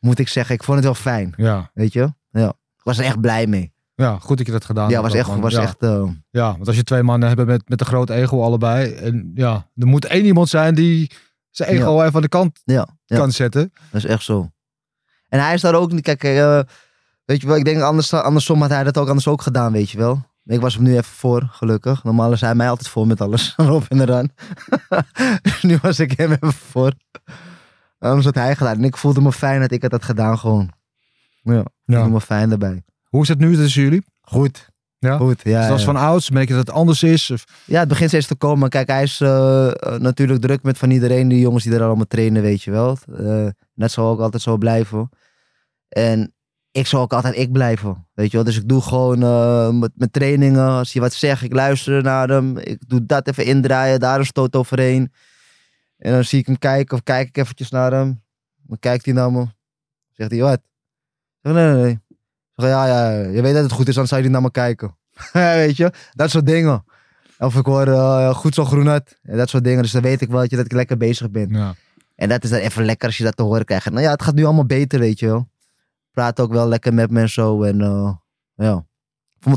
moet ik zeggen, ik vond het wel fijn. Ja. Weet je? Ja. Ik was er echt blij mee. ja, goed dat je dat gedaan Ja, hebt. was echt, man. was ja. echt, eh, Ja, want als je twee mannen hebt met, met een groot ego allebei. En ja, er moet één iemand zijn die zijn ego even aan de kant ja, ja. kan zetten. Dat is echt zo. En hij is daar ook niet, kijk, eh, weet je wel, ik denk anders, andersom had hij dat ook anders ook gedaan, weet je wel. Ik was hem nu even voor, gelukkig. Normaal is hij mij altijd voor met alles, [laughs] erop en eraan. [laughs] Dus nu was ik hem even voor. Anders had hij gedaan. En ik voelde me fijn dat ik het had gedaan gewoon. Ja, ik Ja. voelde me fijn daarbij. Hoe is het nu tussen jullie? Goed. Ja? Goed, ja. Zoals ja. van ouds, merk je dat het anders is? Of, Ja, het begint steeds te komen. Kijk, hij is eh, eh, natuurlijk druk met van iedereen. Die jongens die er allemaal trainen, weet je wel. Eh dat zal ook altijd zo blijven. En ik zal ook altijd ik blijven, weet je wel. Dus ik doe gewoon eh, met, met trainingen. Als hij wat zegt, ik luister naar hem. Ik doe dat even indraaien, daar een stoot overheen. En dan zie ik hem kijken of kijk ik eventjes naar hem. Dan kijkt hij naar me. Zegt hij, wat? Nee, nee, nee. Zeg, ja, ja, je weet dat het goed is, dan zou je niet naar me kijken. [laughs] weet je, dat soort dingen. Of ik hoor eh, goed zo groen uit. En dat soort dingen. Dus dan weet ik wel dat, je, dat ik lekker bezig ben. ja. En dat is dan even lekker als je dat te horen krijgt. Nou ja, het gaat nu allemaal beter, weet je wel. Praat ook wel lekker met me en zo. En eh, ja.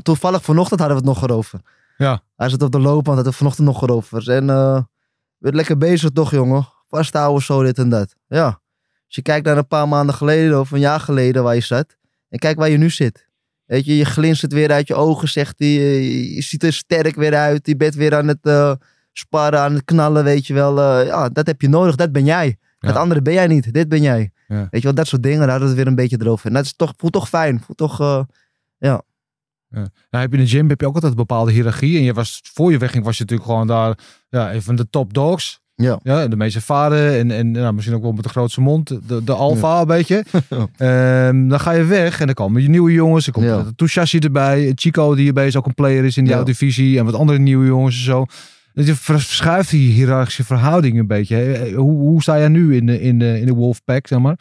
Toevallig vanochtend hadden we het nog erover. Ja. Hij zit op de loopband, hadden we het vanochtend nog erover. En eh werd lekker bezig toch, jongen. Vasthouden, zo, dit en dat. Ja. Als je kijkt naar een paar maanden geleden of een jaar geleden waar je zat. En kijk waar je nu zit. Weet je, je glinstert weer uit je ogen, zegt hij. Je ziet er sterk weer uit. Je bent weer aan het eh, sparren, aan het knallen, weet je wel. Ja, dat heb je nodig. Dat ben jij. Ja. Dat andere ben jij niet. Dit ben jij. Ja. Weet je wel, dat soort dingen. Daar hadden we het weer een beetje erover. En dat is toch, voelt toch fijn. Voelt toch... eh, Nou, heb je in de gym heb je ook altijd een bepaalde hiërarchie. En je was, voor je wegging was je natuurlijk gewoon daar ja, een van de top dogs. Ja. Ja, de meest ervaren en, en nou, misschien ook wel met de grootste mond. De, de alfa een beetje. Ja. [laughs] Ehm, dan ga je weg en dan komen je nieuwe jongens. Er komt Ja. ja. Touchashi erbij. Chico die hierbij is ook een player is in die Ja. oude divisie. En wat andere nieuwe jongens en zo. Dus je vers- verschuift die hiërarchische verhouding een beetje. hè. Hoe, hoe sta jij nu in de, in de, in de Wolfpack, zeg maar?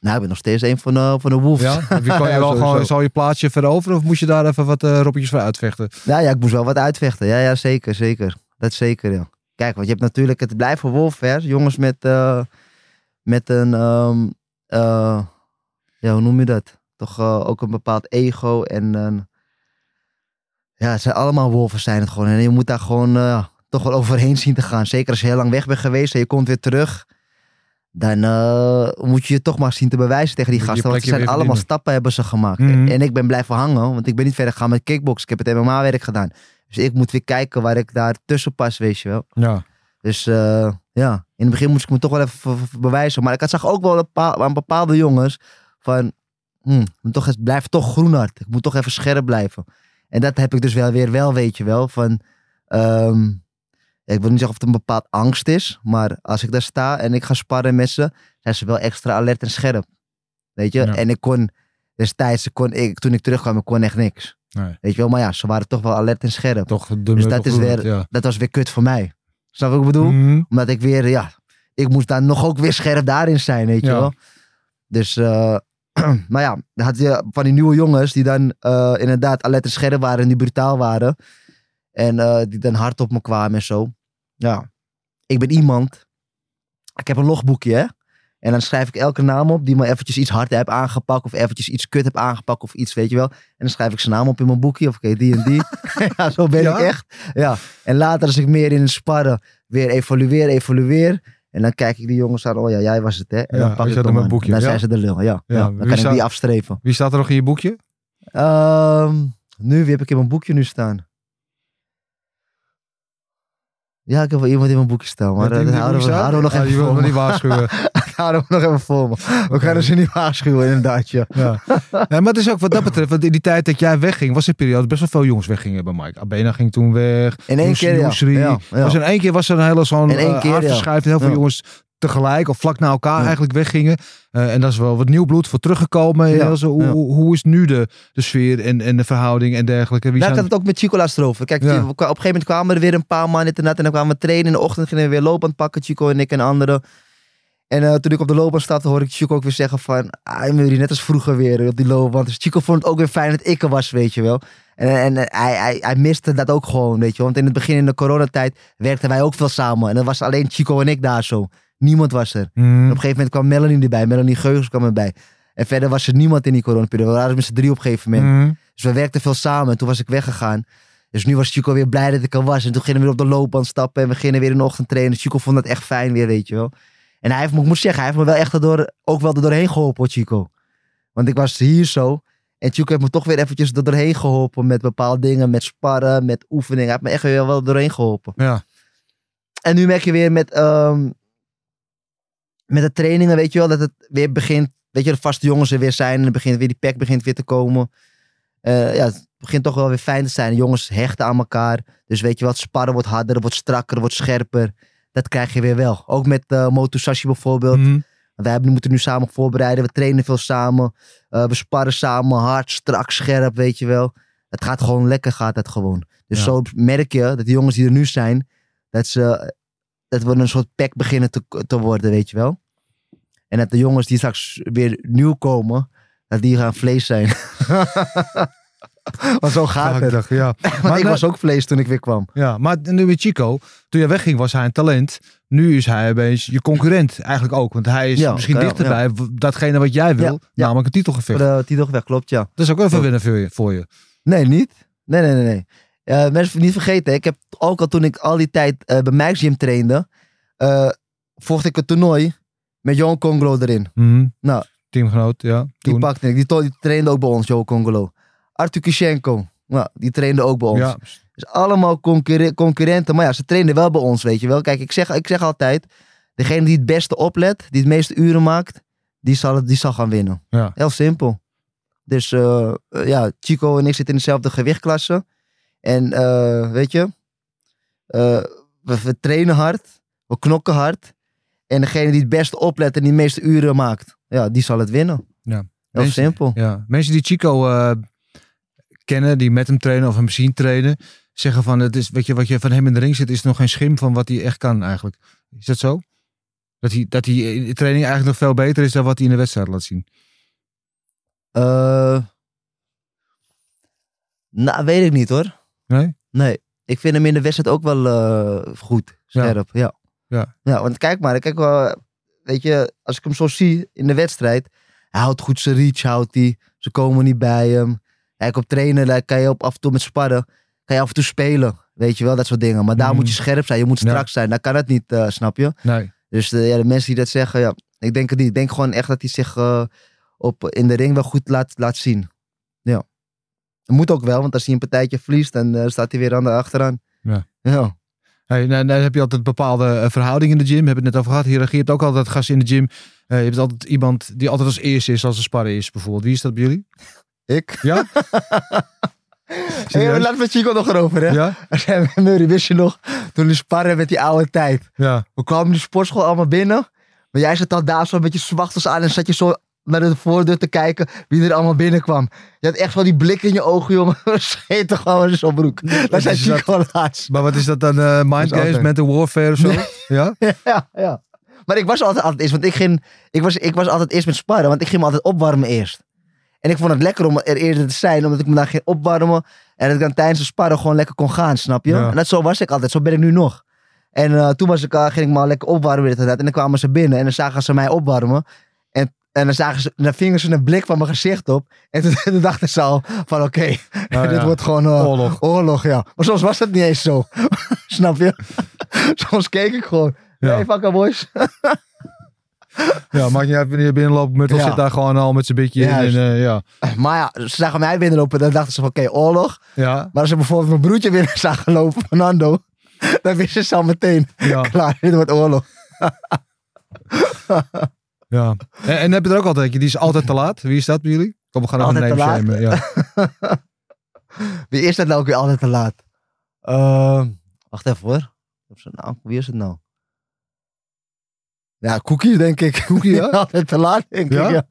nou, ik ben nog steeds een van de, van de Wolves. Ja? Je kan [laughs] je wel gewoon, zal je plaatsje veroveren? Of moest je daar even wat uh, voor uitvechten? Ja, ja, ik moest wel wat uitvechten. Ja, ja, zeker, zeker. Dat zeker, ja. Kijk, want je hebt natuurlijk, het blijven wolf, hè. Jongens met, eh, met een, ehm, eh, ja, hoe noem je dat? Toch eh, ook een bepaald ego en ja, het zijn allemaal wolven zijn het gewoon. En je moet daar gewoon eh, toch wel overheen zien te gaan. Zeker als je heel lang weg bent geweest en je komt weer terug. Dan eh, moet je je toch maar zien te bewijzen tegen die Moet gasten. Want ze zijn allemaal verdienen. stappen hebben ze gemaakt. Mhm. En ik ben blijven hangen, want ik ben niet verder gegaan met kickbox. Ik heb het MMA-werk gedaan. Dus ik moet weer kijken waar ik daar tussen pas, weet je wel. Ja. Dus eh, ja, in het begin moest ik me toch wel even bewijzen. Maar ik had- zag ook wel een, paar, aan bepaalde jongens van... hm, moet toch, eens- blijf toch groenhard. Ik moet toch even scherp blijven. En dat heb ik dus wel weer wel, weet je wel. Van, ehm, ik wil niet zeggen of het een bepaald angst is. Maar als ik daar sta en ik ga sparren met ze, zijn ze wel extra alert en scherp. Weet je? Ja. En ik kon destijds, kon ik, toen ik terugkwam, ik kon echt niks. Nee. Weet je wel? Maar ja, ze waren toch wel alert en scherp. Toch de Dus dat is weer- Ja. Dat was weer kut voor mij. Snap wat ik bedoel? Mhm. Omdat ik weer, ja, ik moest daar nog ook weer scherp daarin zijn, weet je Ja. wel. Dus, eh, [clears throat] maar ja, dan had je van die nieuwe jongens die dan eh, inderdaad alert en scherp waren en die brutaal waren. En eh, die dan hard op me kwamen en zo. Ja, ik ben iemand. Ik heb een logboekje, hè. En dan schrijf ik elke naam op die me eventjes iets hard heb aangepakt. Of eventjes iets kut heb aangepakt of iets, weet je wel. En dan schrijf ik zijn naam op in mijn boekje. Of oké, die en die. [laughs] [laughs] ja, zo ben Ja? ik echt. Ja. En later als ik meer in het sparren weer evalueer, evalueer. En dan kijk ik die jongens aan. Oh ja, jij was het hè. En Ja, dan pak ik hem boekje, Dan ja. zijn ze de lul, ja. Dan kan staat- ik die afstrepen. Wie staat er nog in je boekje? Ehm, nu, wie heb ik in mijn boekje nu staan? Ja, ik heb wel iemand in mijn boekje staan. Maar dat houden we, boekje houden we nog even niet waarschuwen. [laughs] houden we nog even voor me. We gaan ze niet waarschuwen, inderdaad. Ja. Ja. Nee, maar het is ook wat dat betreft, want in die tijd dat jij wegging, was een periode dat best wel veel jongens weggingen bij Mike. Abena ging toen weg. In één keer, ja. Yusri. Ja, ja. Was in één keer was er een hele zo'n uh, aardverschuiving. Heel veel jongens tegelijk of vlak na elkaar Ja. eigenlijk weggingen. Eh, en dat is wel wat nieuw bloed voor teruggekomen. Ja, zo, hoe, hoe, is nu de, de sfeer en, en de verhouding en dergelijke? Wie Daar zijn... gaat het ook met Chico laatst over. Kijk, Ja. op een gegeven moment kwamen er weer een paar man dit en dan kwamen we trainen. In de ochtend gingen we weer loopband pakken, Chico en ik en anderen. En eh, toen ik op de loopband stapte, hoorde ik Chico ook weer zeggen van... Ah, net als vroeger weer op die loopband. Dus Chico vond het ook weer fijn dat ik er was, weet je wel. En, en eh, hij, hij, hij miste dat ook gewoon, weet je wel. Want in het begin, in de coronatijd, werkten wij ook veel samen. En dan was alleen Chico en ik daar zo. Niemand was er. Mhm. En op een gegeven moment kwam Melanie erbij. Melanie Geugens kwam erbij. En verder was er niemand in die coronaperiode. We waren met z'n drie op een gegeven moment. Mhm. Dus we werkten veel samen. En toen was ik weggegaan. Dus nu was Chico weer blij dat ik er was. En toen gingen we weer op de loopband stappen. En we gingen weer in de ochtend trainen. Chico vond dat echt fijn weer, weet je wel. En hij heeft, ik moet zeggen, hij heeft me wel echt erdoor, ook wel er doorheen geholpen, Chico. Want ik was hier zo. En Chico heeft me toch weer eventjes er doorheen geholpen. Met bepaalde dingen, met sparren, met oefeningen. Hij heeft me echt weer wel doorheen geholpen. Ja. En nu merk je weer met, ehm, met de trainingen, weet je wel, dat het weer begint. Weet je, de vaste jongens er weer zijn. En begint weer die pack begint weer te komen. Eh, ja, het begint toch wel weer fijn te zijn. De jongens hechten aan elkaar. Dus weet je wat, sparren wordt harder, wordt strakker, wordt scherper. Dat krijg je weer wel. Ook met uh, Moto Sashi bijvoorbeeld. Mhm. Wij hebben, moeten nu samen voorbereiden. We trainen veel samen. Eh, we sparren samen, hard, strak, scherp, weet je wel. Het gaat gewoon lekker, gaat het gewoon. Dus Ja. zo merk je dat de jongens die er nu zijn, dat ze dat we een soort pack beginnen te, te worden, weet je wel. En dat de jongens die straks weer nieuw komen, dat die gaan vlees zijn. [laughs] Want zo gaat het. Ja. [laughs] Want Maar ik nou- was ook vlees toen ik weer kwam. Ja, maar nu met Chico, toen jij wegging was hij een talent. Nu is hij opeens je concurrent eigenlijk ook. Want hij is Ja, misschien dichterbij datgene wat jij wil. Namelijk een titelgevecht. De titelgevecht, klopt ja. Dat is ook even winnen voor je. Voor je. Nee, niet. Nee, nee, nee. nee. Eh, mensen niet vergeten, ik heb ook al toen ik al die tijd eh, bij Mike's Gym trainde, eh vocht ik een toernooi met Johan Congolo erin. Mhm. Nou. Teamgenoot, ja. Die Toen. pakte ik. Die, trainde ook bij ons, Johan Congolo. Artur Kishenko, nou, die trainde ook bij ons. Ja, Dus allemaal concurre- concurrenten. Maar ja, ze trainden wel bij ons, weet je wel. Kijk, ik zeg, ik zeg altijd, degene die het beste oplet, die het meeste uren maakt, die zal, het, die zal gaan winnen. Ja. Heel simpel. Dus ja, Chico en ik zitten in dezelfde gewichtklasse. En eh, weet je, eh, we, we trainen hard, we knokken hard. En degene die het beste oplet en die meeste uren maakt, ja, die zal het winnen. Ja. Heel Mensen- simpel. ja. Mensen die Chico eh, kennen, die met hem trainen of hem zien trainen, zeggen van, het is, weet je, wat je van hem in de ring zit, is nog geen schim van wat hij echt kan eigenlijk. Is dat zo? Dat hij, dat hij in de training eigenlijk nog veel beter is dan wat hij in de wedstrijd laat zien. Eh, nou, weet ik niet hoor. Nee? Nee, ik vind hem in de wedstrijd ook wel eh, goed, scherp. Ja. Ja. ja. want kijk maar, kijk wel, weet je, als ik hem zo zie in de wedstrijd, hij houdt goed zijn reach, houdt hij. Ze komen niet bij hem. Kijk, op trainen, daar kan je op af en toe met sparren, kan je af en toe spelen. Weet je wel, dat soort dingen. Maar daar Mhm. moet je scherp zijn, je moet Ja. strak zijn. Dan kan het niet, eh, snap je? Nee. Dus eh, ja, de mensen die dat zeggen, ja, ik denk het niet. Ik denk gewoon echt dat hij zich op, in de ring wel goed laat, laat zien. Moet ook wel, want als hij een partijtje verliest, dan eh, staat hij weer aan de achteraan. Ja. Ja. Hey, nou, nou heb je altijd bepaalde eh, verhoudingen in de gym. We hebben het net over gehad. Je hebt ook altijd gasten in de gym Eh, je hebt altijd iemand die altijd als eerste is als er sparren is, bijvoorbeeld. Wie is dat bij jullie? Ik? Ja? Hey, [laughs] laat met Chico nog erover, hè? Ja? [laughs] Murray, wist je nog? Toen die sparren met die oude tijd. Ja. We kwamen die sportschool allemaal binnen. Maar jij zat al daar zo met je zwachtels aan en zat je zo naar de voordeur te kijken wie er allemaal binnenkwam. Je had echt wel die blik in je ogen, jongen. [laughs] Scheet toch gewoon in zo'n broek. Daar zijn is dat? Chico laatst. Maar wat is dat dan? eh mind games, mental warfare of zo? Ja? [laughs] Ja, ja. Maar ik was altijd, altijd eerst, want ik, ging, ik, was, ik was altijd eerst met sparren, want ik ging me altijd opwarmen eerst. En ik vond het lekker om er eerder te zijn, omdat ik me dan ging opwarmen. En dat ik dan tijdens de sparren gewoon lekker kon gaan, snap je? Ja. En dat, zo was ik altijd, zo ben ik nu nog. En eh, toen was ik, eh, ging ik me al lekker opwarmen. En dan kwamen ze binnen en dan zagen ze mij opwarmen. En, en dan, zagen ze, dan vingen ze een blik van mijn gezicht op. En toen, [laughs] toen dachten ze al van oké, [laughs] Oh, dit ja. wordt gewoon eh, Oorlog. oorlog, ja. Maar soms was dat niet eens zo. [laughs] snap je? soms keek ik gewoon. Ja. Hey, fucker boys. Ja, maakt niet uit wanneer je binnenloopt. Muttel Ja. zit daar gewoon al met zijn beetje in. En, eh, ja. Maar ja, ze zagen mij binnenlopen. Dan dachten ze van, oké, oorlog. Ja. Maar als ze bijvoorbeeld mijn broertje binnen zagen lopen, Fernando. Dan wisten ze al meteen, Ja. klaar, dit wordt oorlog. Ja. En, en heb je er ook altijd, die is altijd te laat. Wie is dat bij jullie? Kom, we gaan even Altijd een name laat? shamen. Ja. [laughs] Wie is dat nou ook weer altijd te laat? Ehm, wacht even hoor. Naam. Wie is het nou? Ja, Cookie denk ik. Cookie, [laughs] ja? altijd te laat denk Ja? ik, ja.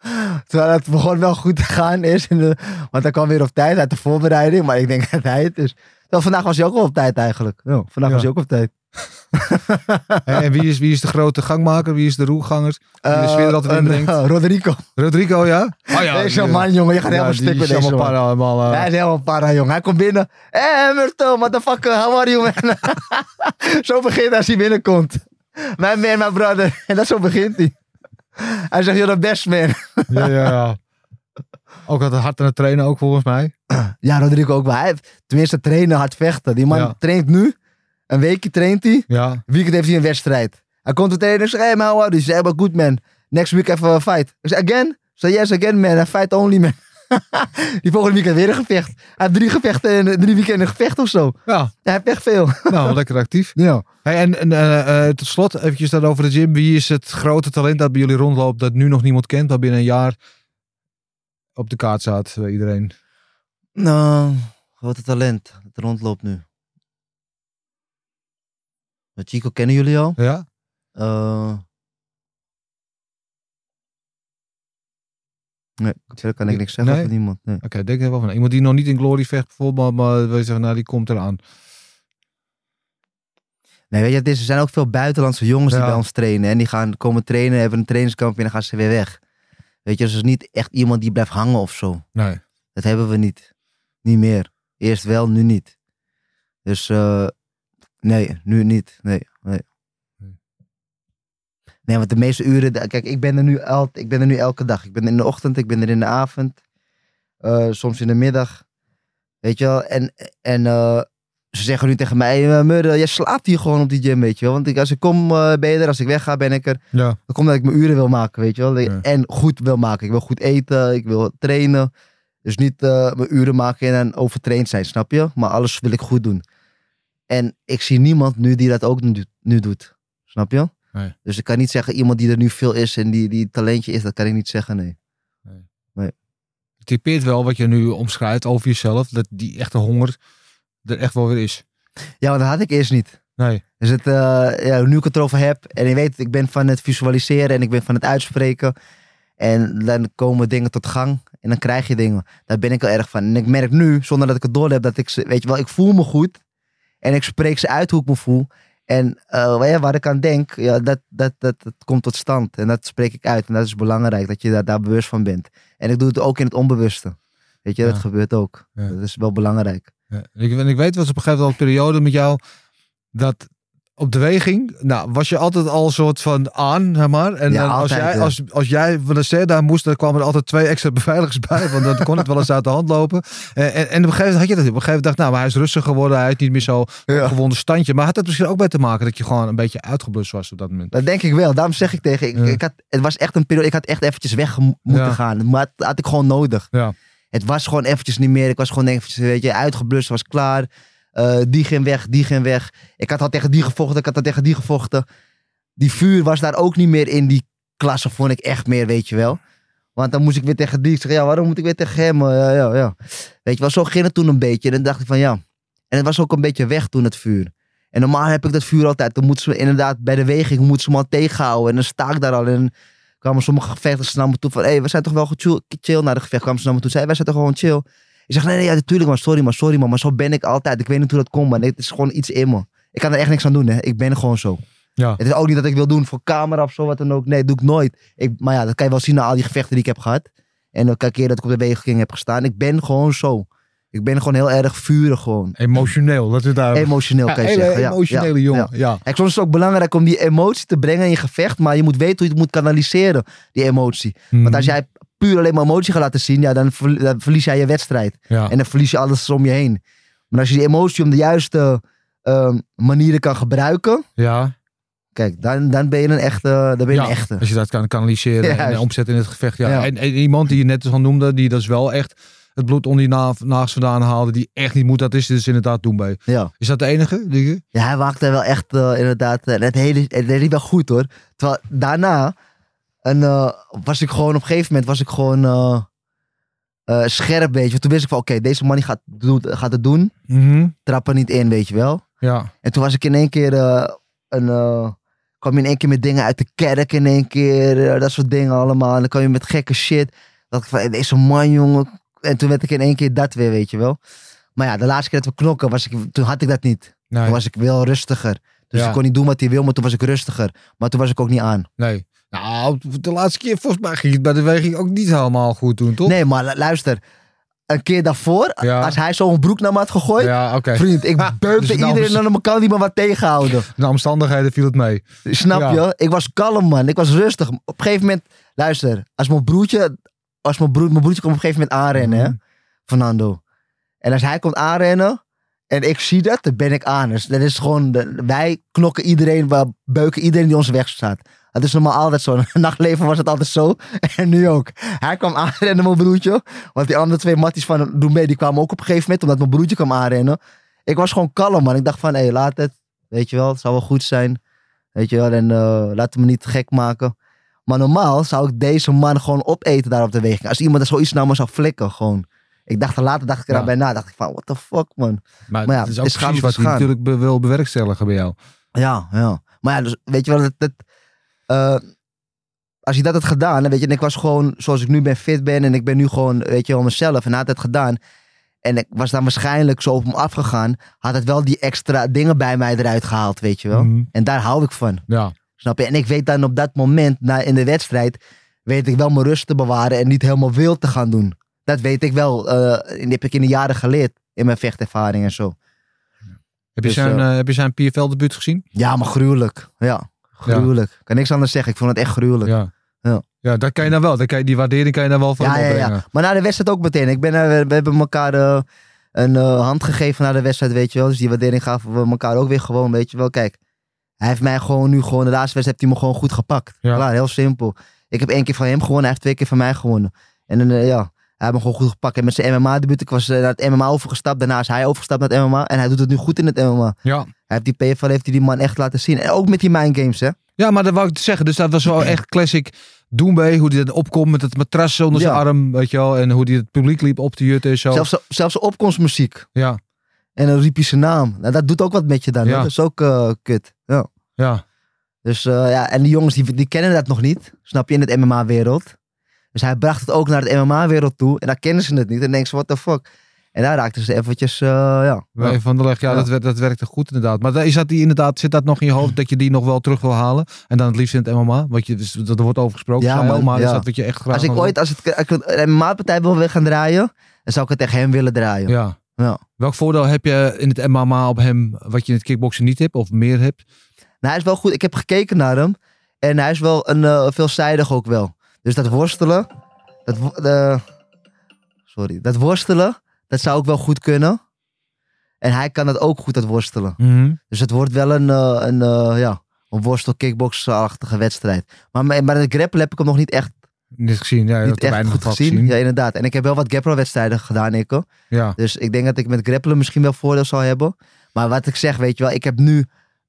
[laughs] Terwijl het begon wel goed te gaan. In de, want hij kwam weer op tijd uit de voorbereiding. Maar ik denk dat hij het is. Terwijl vandaag was hij ook wel op tijd eigenlijk. Ja, vandaag was hij ook op tijd. En, wie, is, wie is de grote gangmaker? Wie is de roerganger? Die de sfeer er altijd Eh, inbrengt? eh, Rodrigo. Rodrigo, ja? Oh ja. deze die- man, jongen. Je gaat ja, helemaal stuk met is deze man. para, eh, Hij is helemaal para, jongen. Hij komt binnen. Hé, hey, Myrtle, motherfucker, how are you, man? [laughs] zo begint hij als hij binnenkomt. Mijn man, mijn brother. En dat zo begint hij. Hij zegt, you're the best man. [laughs] ja, ja, ja. Ook altijd hard aan het trainen, ook volgens mij. [clears throat] Ja, Rodrigo ook wel. Hij heeft tenminste trainen, hard vechten. Die man Ja. traint nu. Een weekje traint hij. Ja. Weekend heeft hij een wedstrijd. Hij komt meteen en zegt, hey, man, how are you? Good, man. Next week even een fight. Ik zeg, again? Zeg, yes, again, man. I fight only, man. [laughs] die volgende weekend weer een gevecht. Hij heeft drie gevechten en drie weekenden een gevecht of zo. Ja, Hij heeft echt veel. [laughs] nou, lekker actief. Ja. Hey, en en eh, eh, tot slot, eventjes dan over de gym. Wie is het grote talent dat bij jullie rondloopt, dat nu nog niemand kent, maar binnen een jaar op de kaart staat bij iedereen? Nou, grote talent. Het rondloopt nu. Met Chico kennen jullie al. Ja? Eh nee, verder kan ik niks zeggen Nee? over niemand. Nee. Oké, denk er wel van. Iemand die nog niet in Glory vecht bijvoorbeeld, maar, maar we zeggen, nou, die komt eraan. nee, weet je, het is, er zijn ook veel buitenlandse jongens die bij ons trainen. En die gaan komen trainen, hebben een trainingskamp en dan gaan ze weer weg. Weet je, dus het is niet echt iemand die blijft hangen of zo. Nee. Dat hebben we niet. Niet meer. Eerst wel, nu niet. Dus eh, nee, nu niet. Nee, nee. Nee. Want de meeste uren... Kijk, ik ben er nu, al, ik ben er nu elke dag. Ik ben er in de ochtend, ik ben er in de avond. eh, soms in de middag. Weet je wel? En, en eh, ze zeggen nu tegen mij... Uh, Murder, jij slaapt hier gewoon op die gym, weet je wel? Want ik, als ik kom, eh, ben je er. Als ik wegga, ben ik er. Ja. Dat komt dat ik mijn uren wil maken, weet je wel. Ja. En goed wil maken. Ik wil goed eten, ik wil trainen. Dus niet eh, mijn uren maken en dan overtraind zijn, snap je? Maar alles wil ik goed doen. En ik zie niemand nu die dat ook nu, doet- nu doet. Snap je? Nee. Dus ik kan niet zeggen iemand die er nu veel is en die, die talentje is, dat kan ik niet zeggen, nee. Het typeert wel wat je nu omschrijft over jezelf, dat die echte honger er echt wel weer is. Ja, maar dat had ik eerst niet. Nee. Dus het, eh, ja, nu ik het erover heb en je weet, ik ben van het visualiseren en ik ben van het uitspreken. En dan komen dingen tot gang en dan krijg je dingen. Daar ben ik wel erg van. En ik merk nu, zonder dat ik het door heb, dat ik weet je wel, ik voel me goed. En ik spreek ze uit hoe ik me voel. En eh, waar, ik aan denk, ja, dat, dat, dat, dat komt tot stand. En dat spreek ik uit. En dat is belangrijk, dat je daar, daar bewust van bent. En ik doe het ook in het onbewuste. Weet je, Ja. dat gebeurt ook. Ja. Dat is wel belangrijk. Ja. En ik, en ik weet, was op een gegeven moment al een periode met jou dat op de weging, nou, was je altijd al een soort van aan, zeg maar. En Ja, als, altijd, jij, ja. als, als jij van de CEDA moest, dan kwamen er altijd twee extra [laughs] beveiligers bij, want dan kon het wel eens uit de hand lopen. En, en, en op een gegeven moment had je dat, op een gegeven moment dacht, nou, maar hij is rustig geworden, hij is niet meer zo Ja. gewonnen standje. Maar had dat misschien ook bij te maken dat je gewoon een beetje uitgeblust was op dat moment? Dat denk ik wel. Daarom zeg ik tegen. Ik, ik had, het was echt een periode. Ik had echt eventjes weg moeten gaan. Maar dat had ik gewoon nodig. Ja. Het was gewoon eventjes niet meer. Ik was gewoon eventjes, weet je, uitgeblust. Was klaar. Eh, die ging weg, die ging weg. Ik had al tegen die gevochten. Ik had al tegen die gevochten. Die vuur was daar ook niet meer in die klasse vond ik echt meer, weet je wel. Want dan moest ik weer tegen die. Ik zeg, ja, waarom moet ik weer tegen hem? Ja, ja, ja. Weet je wel, zo ging het toen een beetje. En dan dacht ik van, ja. En het was ook een beetje weg toen, het vuur. En normaal heb ik dat vuur altijd. Dan moeten ze inderdaad bij de weging moeten ze me al tegenhouden. En dan sta ik daar al. En kwamen sommige gevechters naar me toe van... Hé, hey, we zijn toch wel chill, chill naar de gevecht. Kwamen ze naar me toe. Zeiden, wij zijn toch gewoon chill. Ik zeg, nee, nee, ja, natuurlijk man. Sorry man, sorry man. Maar zo ben ik altijd. Ik weet niet hoe dat komt, man. Het is gewoon iets in me. Ik kan er echt niks aan doen, hè. Ik ben gewoon zo. Ja. Het is ook niet dat ik wil doen voor camera of zo, wat dan ook. Nee, dat doe ik nooit. Ik, maar ja, dat kan je wel zien na al die gevechten die ik heb gehad. En elke keer dat ik op de weging heb gestaan. Ik ben gewoon zo. Ik ben gewoon heel erg vurig gewoon. Emotioneel, dat is daar. Emotioneel kan je hele zeggen. Ja, emotionele ja, jongen. ja. Soms is het ook belangrijk om die emotie te brengen in je gevecht. Maar je moet weten hoe je het moet kanaliseren, die emotie. Mhm. Want als jij puur alleen maar emotie gaat laten zien, ja, dan, ver- dan verlies jij je wedstrijd. Ja. En dan verlies je alles om je heen. Maar als je die emotie op de juiste ehm, manieren kan gebruiken. ja. Kijk, dan, dan ben je een echte. Dan ben je Ja, een echte. Als je dat kan kanaliseren en Juist. omzetten in het gevecht. Ja. En, en iemand die je net al noemde, die dus wel echt het bloed onder die na naast vandaan haalde, die echt niet moet, dat is dus inderdaad Doembay. Ja. Is dat de enige? denk je? Ja, hij waakte wel echt eh, inderdaad. eh, het, hele, het deed hij wel goed hoor. Terwijl daarna en, eh, was ik gewoon op een gegeven moment was ik gewoon eh, eh, scherp, weet je. Want Toen wist ik van oké, deze man die gaat, doet- gaat het doen. Trap er niet in, weet je wel. Ja. En toen was ik in één keer een. kwam je in één keer met dingen uit de kerk in één keer. dat soort dingen allemaal. En dan kwam je met gekke shit. Dat ik van "Hey, deze man, jongen. En toen werd ik in één keer dat weer, weet je wel. Maar ja, de laatste keer dat we knokken, was ik, toen had ik dat niet. Nee. Toen was ik wel rustiger. Dus Ja. ik kon niet doen wat hij wil, maar toen was ik rustiger. Maar toen was ik ook niet aan. Nee. Nou, de laatste keer volgens mij ging het bij de weging ook niet helemaal goed toen, toch? Nee, maar lu- luister. Een keer daarvoor, Ja. als hij zo'n broek naar me had gegooid. Ja, oké. Vriend, ik [laughs] Dus beukte het iedereen en dan kan die me wat tegenhouden. De omstandigheden viel het mee. Snap Ja. je? Ik was kalm, man. Ik was rustig. Op een gegeven moment, luister, als mijn broertje, als mijn, broer, mijn broertje komt op een gegeven moment aanrennen, hè, Mhm. Fernando. En als hij komt aanrennen en ik zie dat, dan ben ik aan. Dus dat is gewoon, wij knokken iedereen, we beuken iedereen die ons weg staat. Dat is normaal altijd zo. [laughs] Nachtleven was het altijd zo. [laughs] En nu ook. Hij kwam aanrennen, mijn broertje. Want die andere twee matties van Doen mee, die kwamen ook op een gegeven moment, omdat mijn broertje kwam aanrennen. Ik was gewoon kalm, man. Ik dacht van, hé, laat het. Weet je wel, het zal wel goed zijn. Weet je wel, en eh laat me niet gek maken. Maar normaal zou ik deze man gewoon opeten daar op de weging. Als iemand er zoiets naar me zou flikken, gewoon. Ik dacht er later, dacht ik er Ja. aan bij na. Dacht ik van, what the fuck, man. Maar, Maar ja, het is ook is precies wat hij natuurlijk be- wil bewerkstelligen bij jou. Ja, ja. Maar ja, dus weet je wel, dat, dat, eh, als je dat had gedaan, weet je, en ik was gewoon zoals ik nu ben, fit ben en ik ben nu gewoon, weet je wel, mezelf en had het gedaan. En ik was dan waarschijnlijk zo op hem afgegaan, had het wel die extra dingen bij mij eruit gehaald, weet je wel. Mhm. En daar hou ik van. Ja. Snap je? En ik weet dan op dat moment, na, in de wedstrijd, weet ik wel mijn rust te bewaren en niet helemaal wild te gaan doen. Dat weet ik wel. en die heb ik in de jaren geleerd in mijn vechtervaring en zo. Heb je Dus, zijn, eh, eh, heb je zijn PFL-debuut gezien? Ja, maar gruwelijk. Ja, gruwelijk. Kan niks anders zeggen. Ik vond het echt gruwelijk. Ja. Ja. Ja, dat kan je dan wel. Dat kan je, die waardering kan je dan wel van Ja, ja, ja. Maar na de wedstrijd ook meteen. Ik ben, we, hebben elkaar een hand gegeven na de wedstrijd, weet je wel. Dus die waardering gaven we elkaar ook weer gewoon, weet je wel. Kijk, hij heeft mij gewoon nu gewoon, de laatste wedstrijd heeft hij me gewoon goed gepakt. Ja. Klaar, heel simpel. Ik heb één keer van hem gewonnen, hij heeft twee keer van mij gewonnen. En ja, hij heeft me gewoon goed gepakt. En met zijn MMA-debuut, ik was eh, naar het MMA overgestapt. Daarna is hij overgestapt naar het MMA. En hij doet het nu goed in het MMA. Ja. Hij heeft die PFL, heeft hij die man echt laten zien. En ook met die mind games, hè. ja, maar dat wou ik zeggen. Dus dat was wel echt classic Doembay. Hoe hij dan opkomt met het matras onder zijn Ja. arm. Weet je wel. En hoe hij het publiek liep op te jutten en zo. Zelfs, zelfs opkomstmuziek. Ja, En dan riep hij zijn naam. Nou, dat doet ook wat met je dan. Ja. Dat is ook eh, kut. Ja. ja. Dus eh, ja, en die jongens die, die kennen dat nog niet. Snap je, in het MMA-wereld. Dus hij bracht het ook naar het MMA-wereld toe. En daar kennen ze het niet. En denken ze, what the fuck. En daar raakten ze eventjes, eh, ja. Van der Leg, ja, Ja. Dat, dat werkte goed inderdaad. Maar is dat die inderdaad, zit dat nog in je hoofd dat je die nog wel terug wil halen? En dan het liefst in het MMA? Want je, dus, dat er wordt over gesproken. Ja, maar is dat wat je echt graag Als ik ooit, als, het, als ik een MMA-partij wil weer gaan draaien, dan zou ik het tegen hem willen draaien. Ja. Ja. Welk voordeel heb je in het MMA op hem wat je in het kickboksen niet hebt of meer hebt? Nou, hij is wel goed. Ik heb gekeken naar hem. En hij is wel een eh, veelzijdig ook wel. Dus dat worstelen. Dat, wo- de, sorry. Dat worstelen. Dat zou ik wel goed kunnen. En hij kan dat ook goed, dat worstelen. Dus het wordt wel een, eh, een, eh, ja, een worstel-kickbox-achtige wedstrijd. Maar, maar maar het grappelen heb ik hem nog niet echt, Niet gezien, ja. niet echt weinig goed gezien. Ja, inderdaad. En ik heb wel wat grappelwedstrijden gedaan, Nico. Ja. Dus ik denk dat ik met grappelen misschien wel voordeel zal hebben. Maar wat ik zeg, weet je wel, ik heb nu